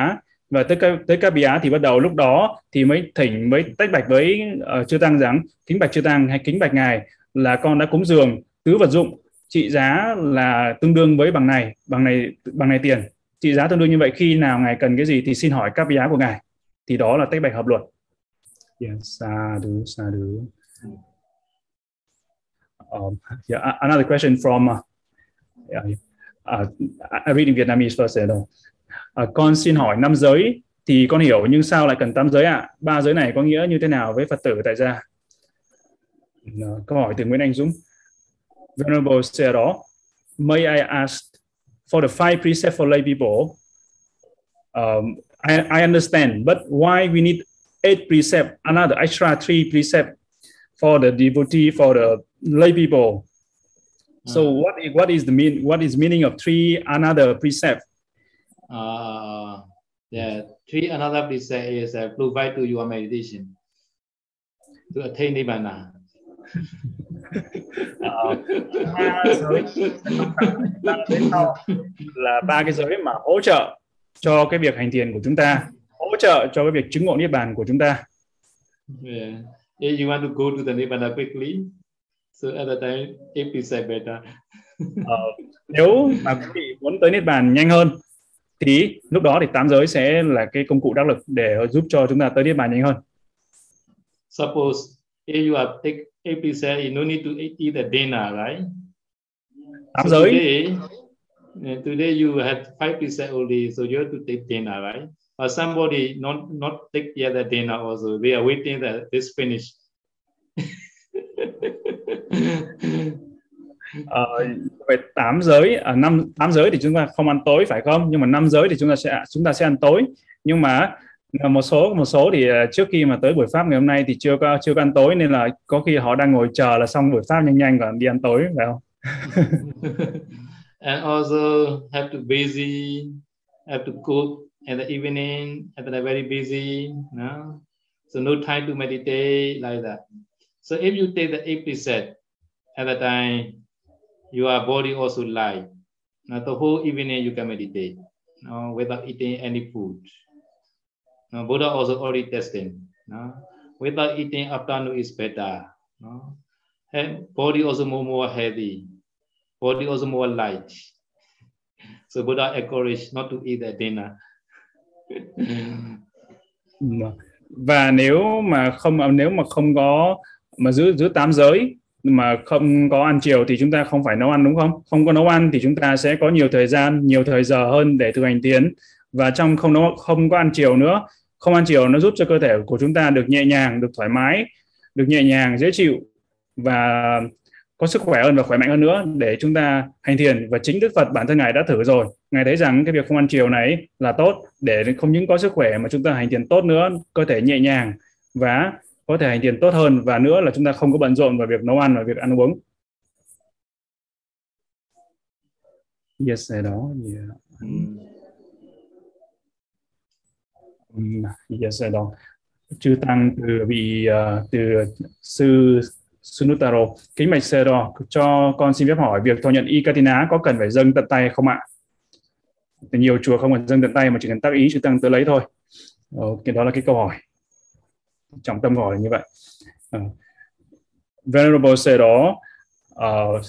và tới các tới các bia thì bắt đầu lúc đó thì mới thỉnh mới tách bạch với uh, chư tăng rằng kính bạch chư tăng hay kính bạch ngài là con đã cúng dường tứ vật dụng trị giá là tương đương với bằng này bằng này bằng này tiền. Trị giá tương đương như vậy khi nào ngài cần cái gì thì xin hỏi các giá của ngài. Thì đó là tách bạch hợp luật. Yes sadhu sadhu um, yeah, another question from uh, yeah, uh, I read in Vietnamese first uh, uh, con xin hỏi năm giới thì con hiểu nhưng sao lại cần tám giới ạ? À? ba giới này có nghĩa như thế nào với Phật tử tại gia? Uh, câu hỏi từ Nguyễn Anh Dũng. Venerable Sero, may I ask for the five precepts for lay people? Um, I, I understand, but why we need eight precept, another extra three precept for the devotee, for the lay people? So Hmm. what is, what is the mean what is meaning of three another precept? Uh, yeah, three another precept is uh, provide to your meditation to attain nibbana. (laughs) Ờ, ba giới là ba cái giới mà hỗ trợ cho cái việc hành thiền của chúng ta, hỗ trợ cho cái việc chứng ngộ niết bàn của chúng ta. Yeah. If you want to go to the nibbana quickly, so at the time, eight precept better. Ờ, nếu mà quý vị muốn tới niết bàn nhanh hơn thì lúc đó thì tám giới sẽ là cái công cụ đắc lực để giúp cho chúng ta tới niết bàn nhanh hơn. Suppose if you are take you no need to eat, the dinner, right? Tám So giới today, today you had five percent only, so you have to take dinner, right? Or somebody not not take the dinner also. They are waiting that this finish. (laughs) Ờ, về tám giới à, năm tám giới thì chúng ta không ăn tối phải không nhưng mà năm giới thì chúng ta sẽ chúng ta sẽ ăn tối nhưng mà một số một số thì à, trước khi mà tới buổi pháp ngày hôm nay thì chưa có chưa có ăn tối nên là có khi họ đang ngồi chờ là xong buổi pháp nhanh nhanh còn đi ăn tối phải không (laughs) and also have to busy, have to cook at the evening, at the very busy. No? So no time to meditate like that. So if you take the eight preset at the time, your body also light. Now the whole evening you can meditate no, without eating any food. No, Buddha also already testing. No? Without eating afternoon is better. No? And body also more, more heavy. Body also more light. (laughs) So Buddha encouraged not to eat at dinner. (laughs) và nếu mà không nếu mà không có mà giữ giữ tám giới mà không có ăn chiều thì chúng ta không phải nấu ăn đúng không? Không có nấu ăn thì chúng ta sẽ có nhiều thời gian, nhiều thời giờ hơn để thực hành tiến và trong không nấu không có ăn chiều nữa, không ăn chiều nó giúp cho cơ thể của chúng ta được nhẹ nhàng, được thoải mái, được nhẹ nhàng, dễ chịu và có sức khỏe hơn và khỏe mạnh hơn nữa để chúng ta hành thiền. Và chính Đức Phật bản thân ngài đã thử rồi. Ngài thấy rằng cái việc không ăn chiều này là tốt để không những có sức khỏe mà chúng ta hành thiền tốt nữa cơ thể nhẹ nhàng và có thể hành thiền tốt hơn. Và nữa là chúng ta không có bận rộn vào việc nấu ăn và việc ăn uống. Yes đó yeah. Mm yes này đó chư tăng từ vị uh, từ sư Sunutaro kính bạch sơ đo cho con xin phép hỏi việc thọ nhận y katina có cần phải dâng tận tay không ạ? Nhiều chùa không cần dâng tận tay mà chỉ cần tác ý chư tăng tới lấy thôi. OK, cái đó là cái câu hỏi. Trọng tâm hỏi như vậy. Uh, Venerable said đó uh, à,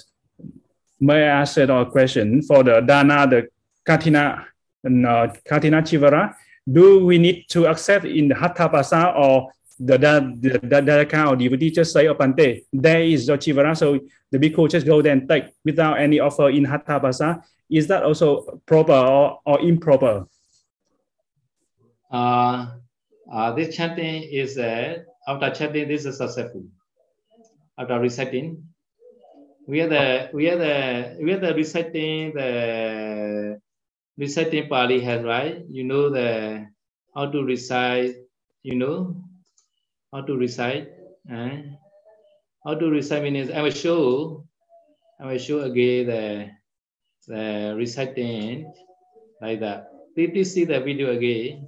may I ask a question for the Dana, the Katina, and uh, Katina Chivara? Do we need to accept in the Hatha Pasa or the the the, the, account or devotee just say Opante, there is your Chivara, so the bhikkhu just go there and take without any offer in Hatha Pasa? Is that also proper or, or improper? Uh, uh, this chanting is uh, after chanting this is successful. After reciting, we are the we are the we are the reciting the reciting Pali has, right? You know the how to recite, you know, how to recite. Eh? How to recite means I will show, I will show again the, the reciting like that. Did you see the video again?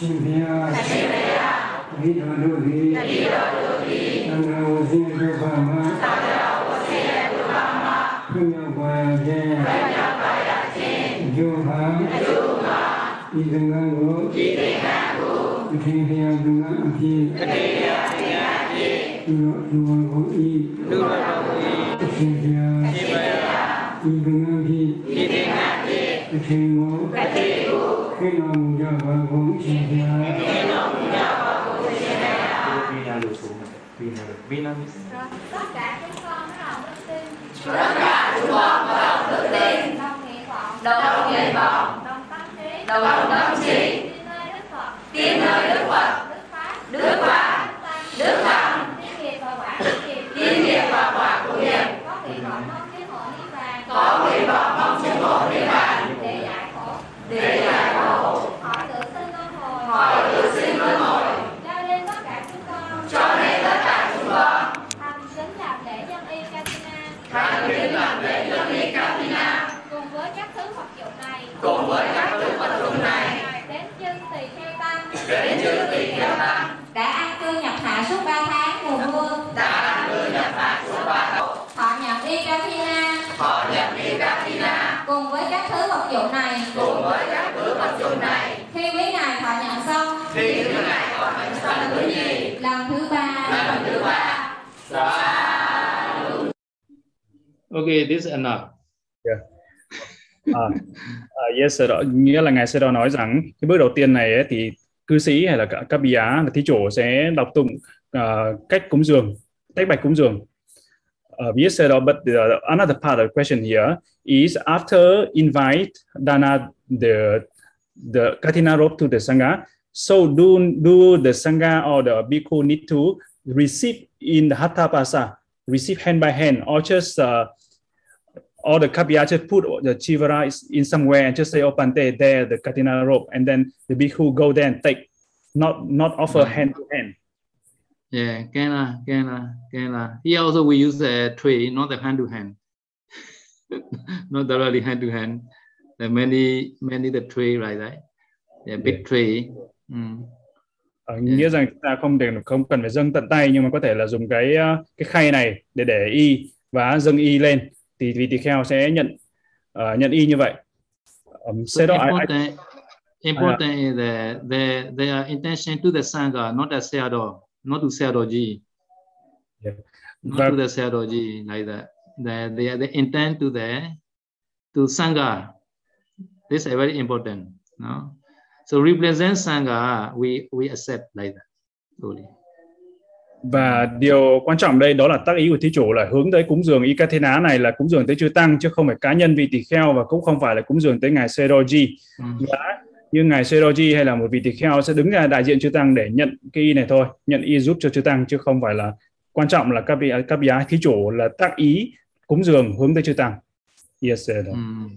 ရှင်ဘုရားအရှင်ဘုရားမိတော်တို့ họ nhận y Katina cùng với các thứ vật dụng này. Cùng với các thứ vật dụng này. Khi quý ngài thọ nhận xong. Khi quý ngài thọ nhận xong. Thứ gì lần thứ ba. Lần thứ ba. Okay. This is enough. À, à, yes, sir, đó. nghĩa là ngài sẽ đó nói rằng cái bước đầu tiên này ấy, thì cư sĩ hay là các, các bì á là thí chủ sẽ đọc tụng uh, cách cúng dường, tách bạch cúng dường. Uh, yes, sir, đó, but the, another part of the question here is after invite Dana the the Katina robe to the sangha. So do do the sangha or the bhikkhu need to receive in the hatha pasa, receive hand by hand, or just uh, all the kapya just put the chivara is in somewhere and just say oh pante there the katina rope and then the bhikkhu go there and take not not offer Mm. hand to hand Yeah, can la, can la, can la. Here also we use a tray, not the hand to hand. (laughs) not directly hand to hand. Are many, many the tray like that. Yeah, big tray. Mm. Ờ, nghĩa rằng chúng ta không thể không cần phải dâng tận tay nhưng mà có thể là dùng cái ờ, cái khay này để để y và dâng y lên thì vị tỳ kheo sẽ nhận ờ, nhận y như vậy. Um, So đó I- I- important, important is that their their intention to the sangha, not the sayadaw, not to sayadawji. Yeah. Not Và- to the sayadawji like that. That they they intend to the to sangha. This is very important. No. So represent sangha, we we accept like that. Slowly. và điều quan trọng đây đó là tác ý của thí chủ là hướng tới cúng dường ná này là cúng dường tới chư tăng chứ không phải cá nhân vị tỳ kheo và cũng không phải là cúng dường tới ngài Seroji và như ngài Seroji hay là một vị tỳ kheo sẽ đứng ra đại diện chư tăng để nhận cái y này thôi nhận y giúp cho chư tăng chứ không phải là quan trọng là các vị các vị thí chủ là tác ý cúng dường hướng tới chư tăng yes sir. Mm.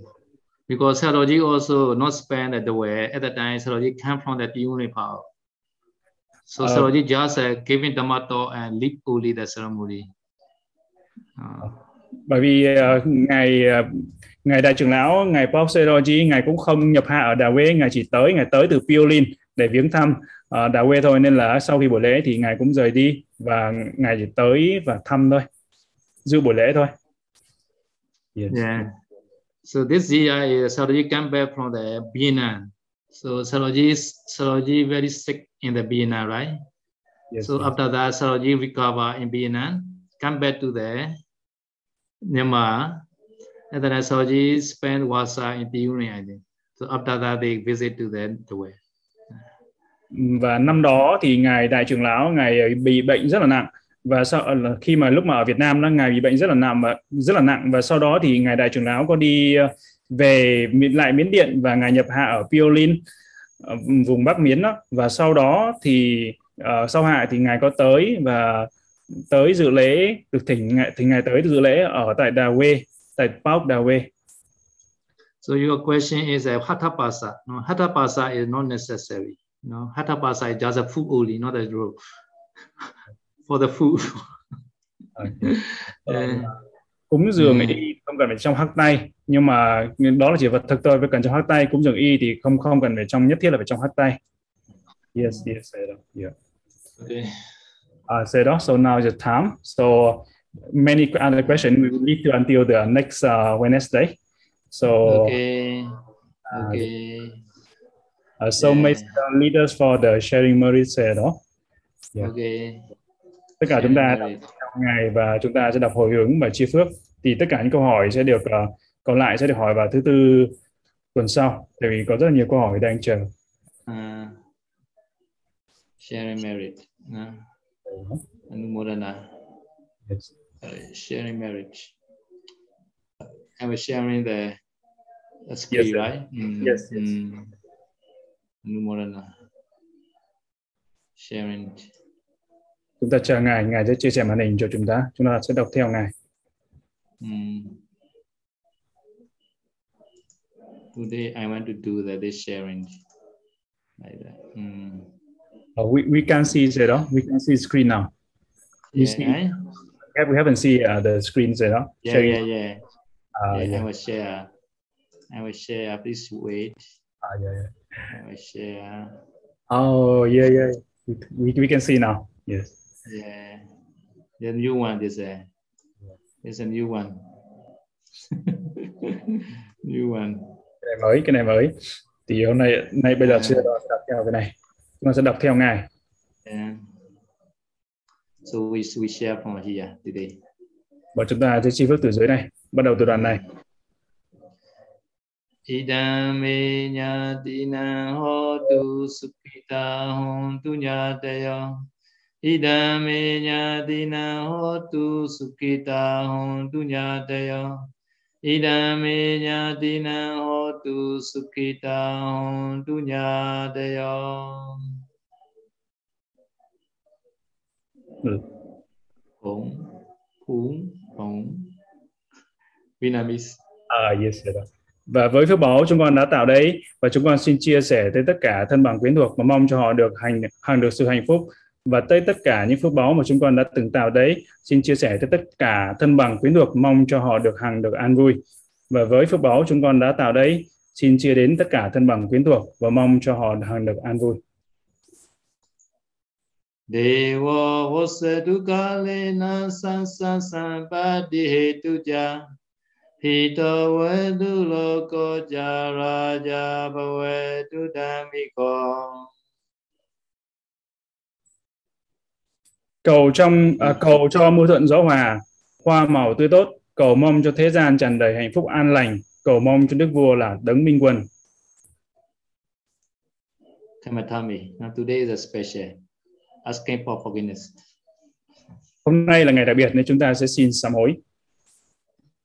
Because Saroji also not spend at the way at the time Saroji come from Tiuni power. So Uh, Saroji just uh, giving Dhammato and lead only the ceremony. Uh, bởi vì ờ, ngài ờ, ngài đại trưởng lão ngài Paul Seroji ngài cũng không nhập hạ ở Đà Quê ngài chỉ tới ngài tới từ Piolin để viếng thăm ở Đà Quê thôi nên là sau khi buổi lễ thì ngài cũng rời đi và ngài chỉ tới và thăm thôi dự buổi lễ thôi yes. yeah. So this year is Saroji come back from the Vienna. So Saroji Saroji very sick in the Vienna, right? Yes, So yes. after that, Saroji recover in Vienna, come back to the Myanmar, and then Saroji spend Wasa in Tiuni, I think. So after that, they visit to the, the way. và năm đó thì ngài đại trưởng lão ngài ờ, bị bệnh rất là nặng và sau ờ, là khi mà lúc mà ở Việt Nam đó ngài bị bệnh rất là nặng và rất là nặng và sau đó thì ngài đại trưởng lão có đi ờ, về lại Miến Điện và ngài nhập hạ ở Piolin vùng Bắc Miến đó và sau đó thì uh, sau hạ thì ngài có tới và tới dự lễ được thỉnh ngài thỉnh ngài tới dự lễ ở tại Đà Quê Pauk Đà Quê So your question is a hatapasa. No, hatapasa is not necessary. No, hatapasa is just a food only, not a rope. (laughs) For the food. (laughs) Yeah. cúng dường Ừ. y không cần phải trong hắc tay nhưng mà đó là chỉ vật thực thôi phải cần trong hắc tay cúng dường y thì không không cần phải trong nhất thiết là phải trong hắc tay yes yes yeah Okay. uh, so now is the time so many other questions we will leave to until the next uh, Wednesday so Okay. uh, Okay. uh, so Yeah. may leaders for the sharing merit say đó Yeah. Okay. tất cả chúng ta Sharing đọc merit. theo ngày và chúng ta sẽ đọc hồi hướng và chia phước thì tất cả những câu hỏi sẽ được uh, còn lại sẽ được hỏi vào thứ tư tuần sau tại vì có rất là nhiều câu hỏi đang chờ Uh, sharing merit. No? Anumodana. yes. Uh, sharing marriage. I was sharing the, the screen, sir. right? Mm, Yes, yes. mm. Anumodana. Sharing. chúng ta chờ ngài ngài sẽ chia sẻ màn hình cho chúng ta chúng ta sẽ đọc theo ngài Mm. Today I want to do the this sharing like that. Mm. Uh, we, we can see it đó we can see screen now You Yeah, see- right? Yeah, we haven't see uh, the screen rồi đó yeah, Sharing. yeah, yeah. Uh, yeah, yeah. I will share. I will share. Please wait. Uh, yeah, yeah. I will share. Oh yeah yeah we, we can see now yes Yeah. The new one is a. There's a new one. (laughs) new one. cái này mới cái này mới thì hôm nay nay bây giờ sẽ đọc theo cái này chúng ta sẽ đọc theo ngài Yeah. So we we share from here today. và chúng ta sẽ chi phước từ dưới này bắt đầu từ đoạn này Idame nyatina hotu sukita hontu nyataya. Idame nyatina hotu sukita hontu nyataya. Idame nyatina hotu sukita hontu nyataya. Ừ. Phụng, phụng, phụng. Vietnamese. À, yes, rồi. Và với phước báu chúng con đã tạo đấy và chúng con xin chia sẻ tới tất cả thân bằng quyến thuộc và mong cho họ được hành hàng được sự hạnh phúc và tới tất cả những phước báu mà chúng con đã từng tạo đấy xin chia sẻ tới tất cả thân bằng quyến thuộc mong cho họ được hàng được an vui và với phước báu chúng con đã tạo đấy xin chia đến tất cả thân bằng quyến thuộc và mong cho họ hàng được an vui Dewa wasatu kalena sansa sampati hetuja Hita vedu loko jaraja bhavetu dhammiko cầu trong à, cầu cho mưa thuận gió hòa hoa màu tươi tốt cầu mong cho thế gian tràn đầy hạnh phúc an lành cầu mong cho đức vua là đấng minh quân Kamatami. Now today is a special. Asking for forgiveness. hôm nay là ngày đặc biệt nên chúng ta sẽ xin sám hối.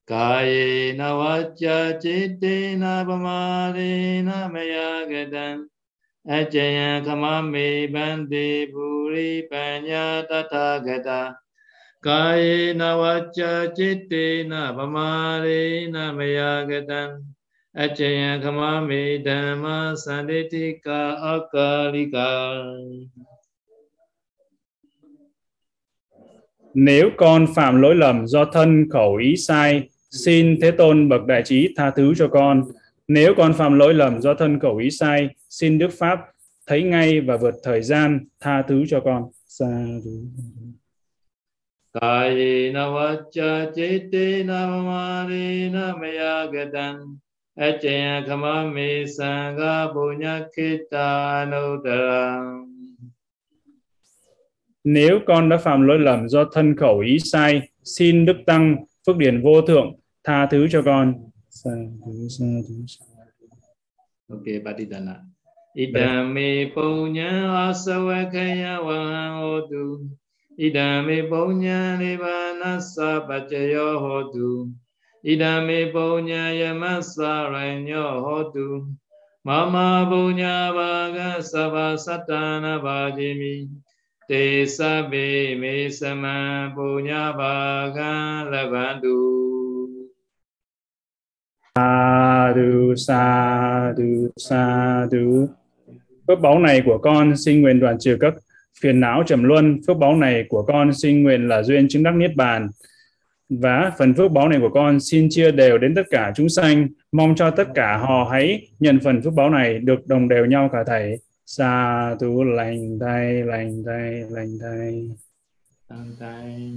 Kayena vacha chittena pamadena maya gadam Ajaya kamami bandi puri panya tathagata Kayena vacha chittena pamadena maya gadam Ajaya kamami dhamma sanditika akalika nếu con phạm lỗi lầm do thân khẩu ý sai, xin thế tôn bậc đại trí tha thứ cho con. Nếu con phạm lỗi lầm do thân khẩu ý sai, xin đức pháp thấy ngay và vượt thời gian tha thứ cho con. Sa thú. Kayena vacha chittena na maya gadan Ajaya khamami sangha punya kita anuttaram nếu con đã phạm lỗi lầm do thân khẩu ý sai xin đức tăng phước điển vô thượng tha thứ cho con thú, sa thú. Okay, Patidana. Idame punya asawakaya wahotu. Idame punya nivanasa pachayo hotu. Idame punya yamasa ranyo hotu. Mama punya vaga sava satana vajimi. Te nha me sama la vaga du. sa du sa du sa du phước báu này của con xin nguyện đoạn trừ các phiền não trầm luân phước báu này của con xin nguyện là duyên chứng đắc niết bàn và phần phước báu này của con xin chia đều đến tất cả chúng sanh mong cho tất cả họ hãy nhận phần phước báu này được đồng đều nhau cả thảy sa tu lành thay lành thay lành thay. Lành tay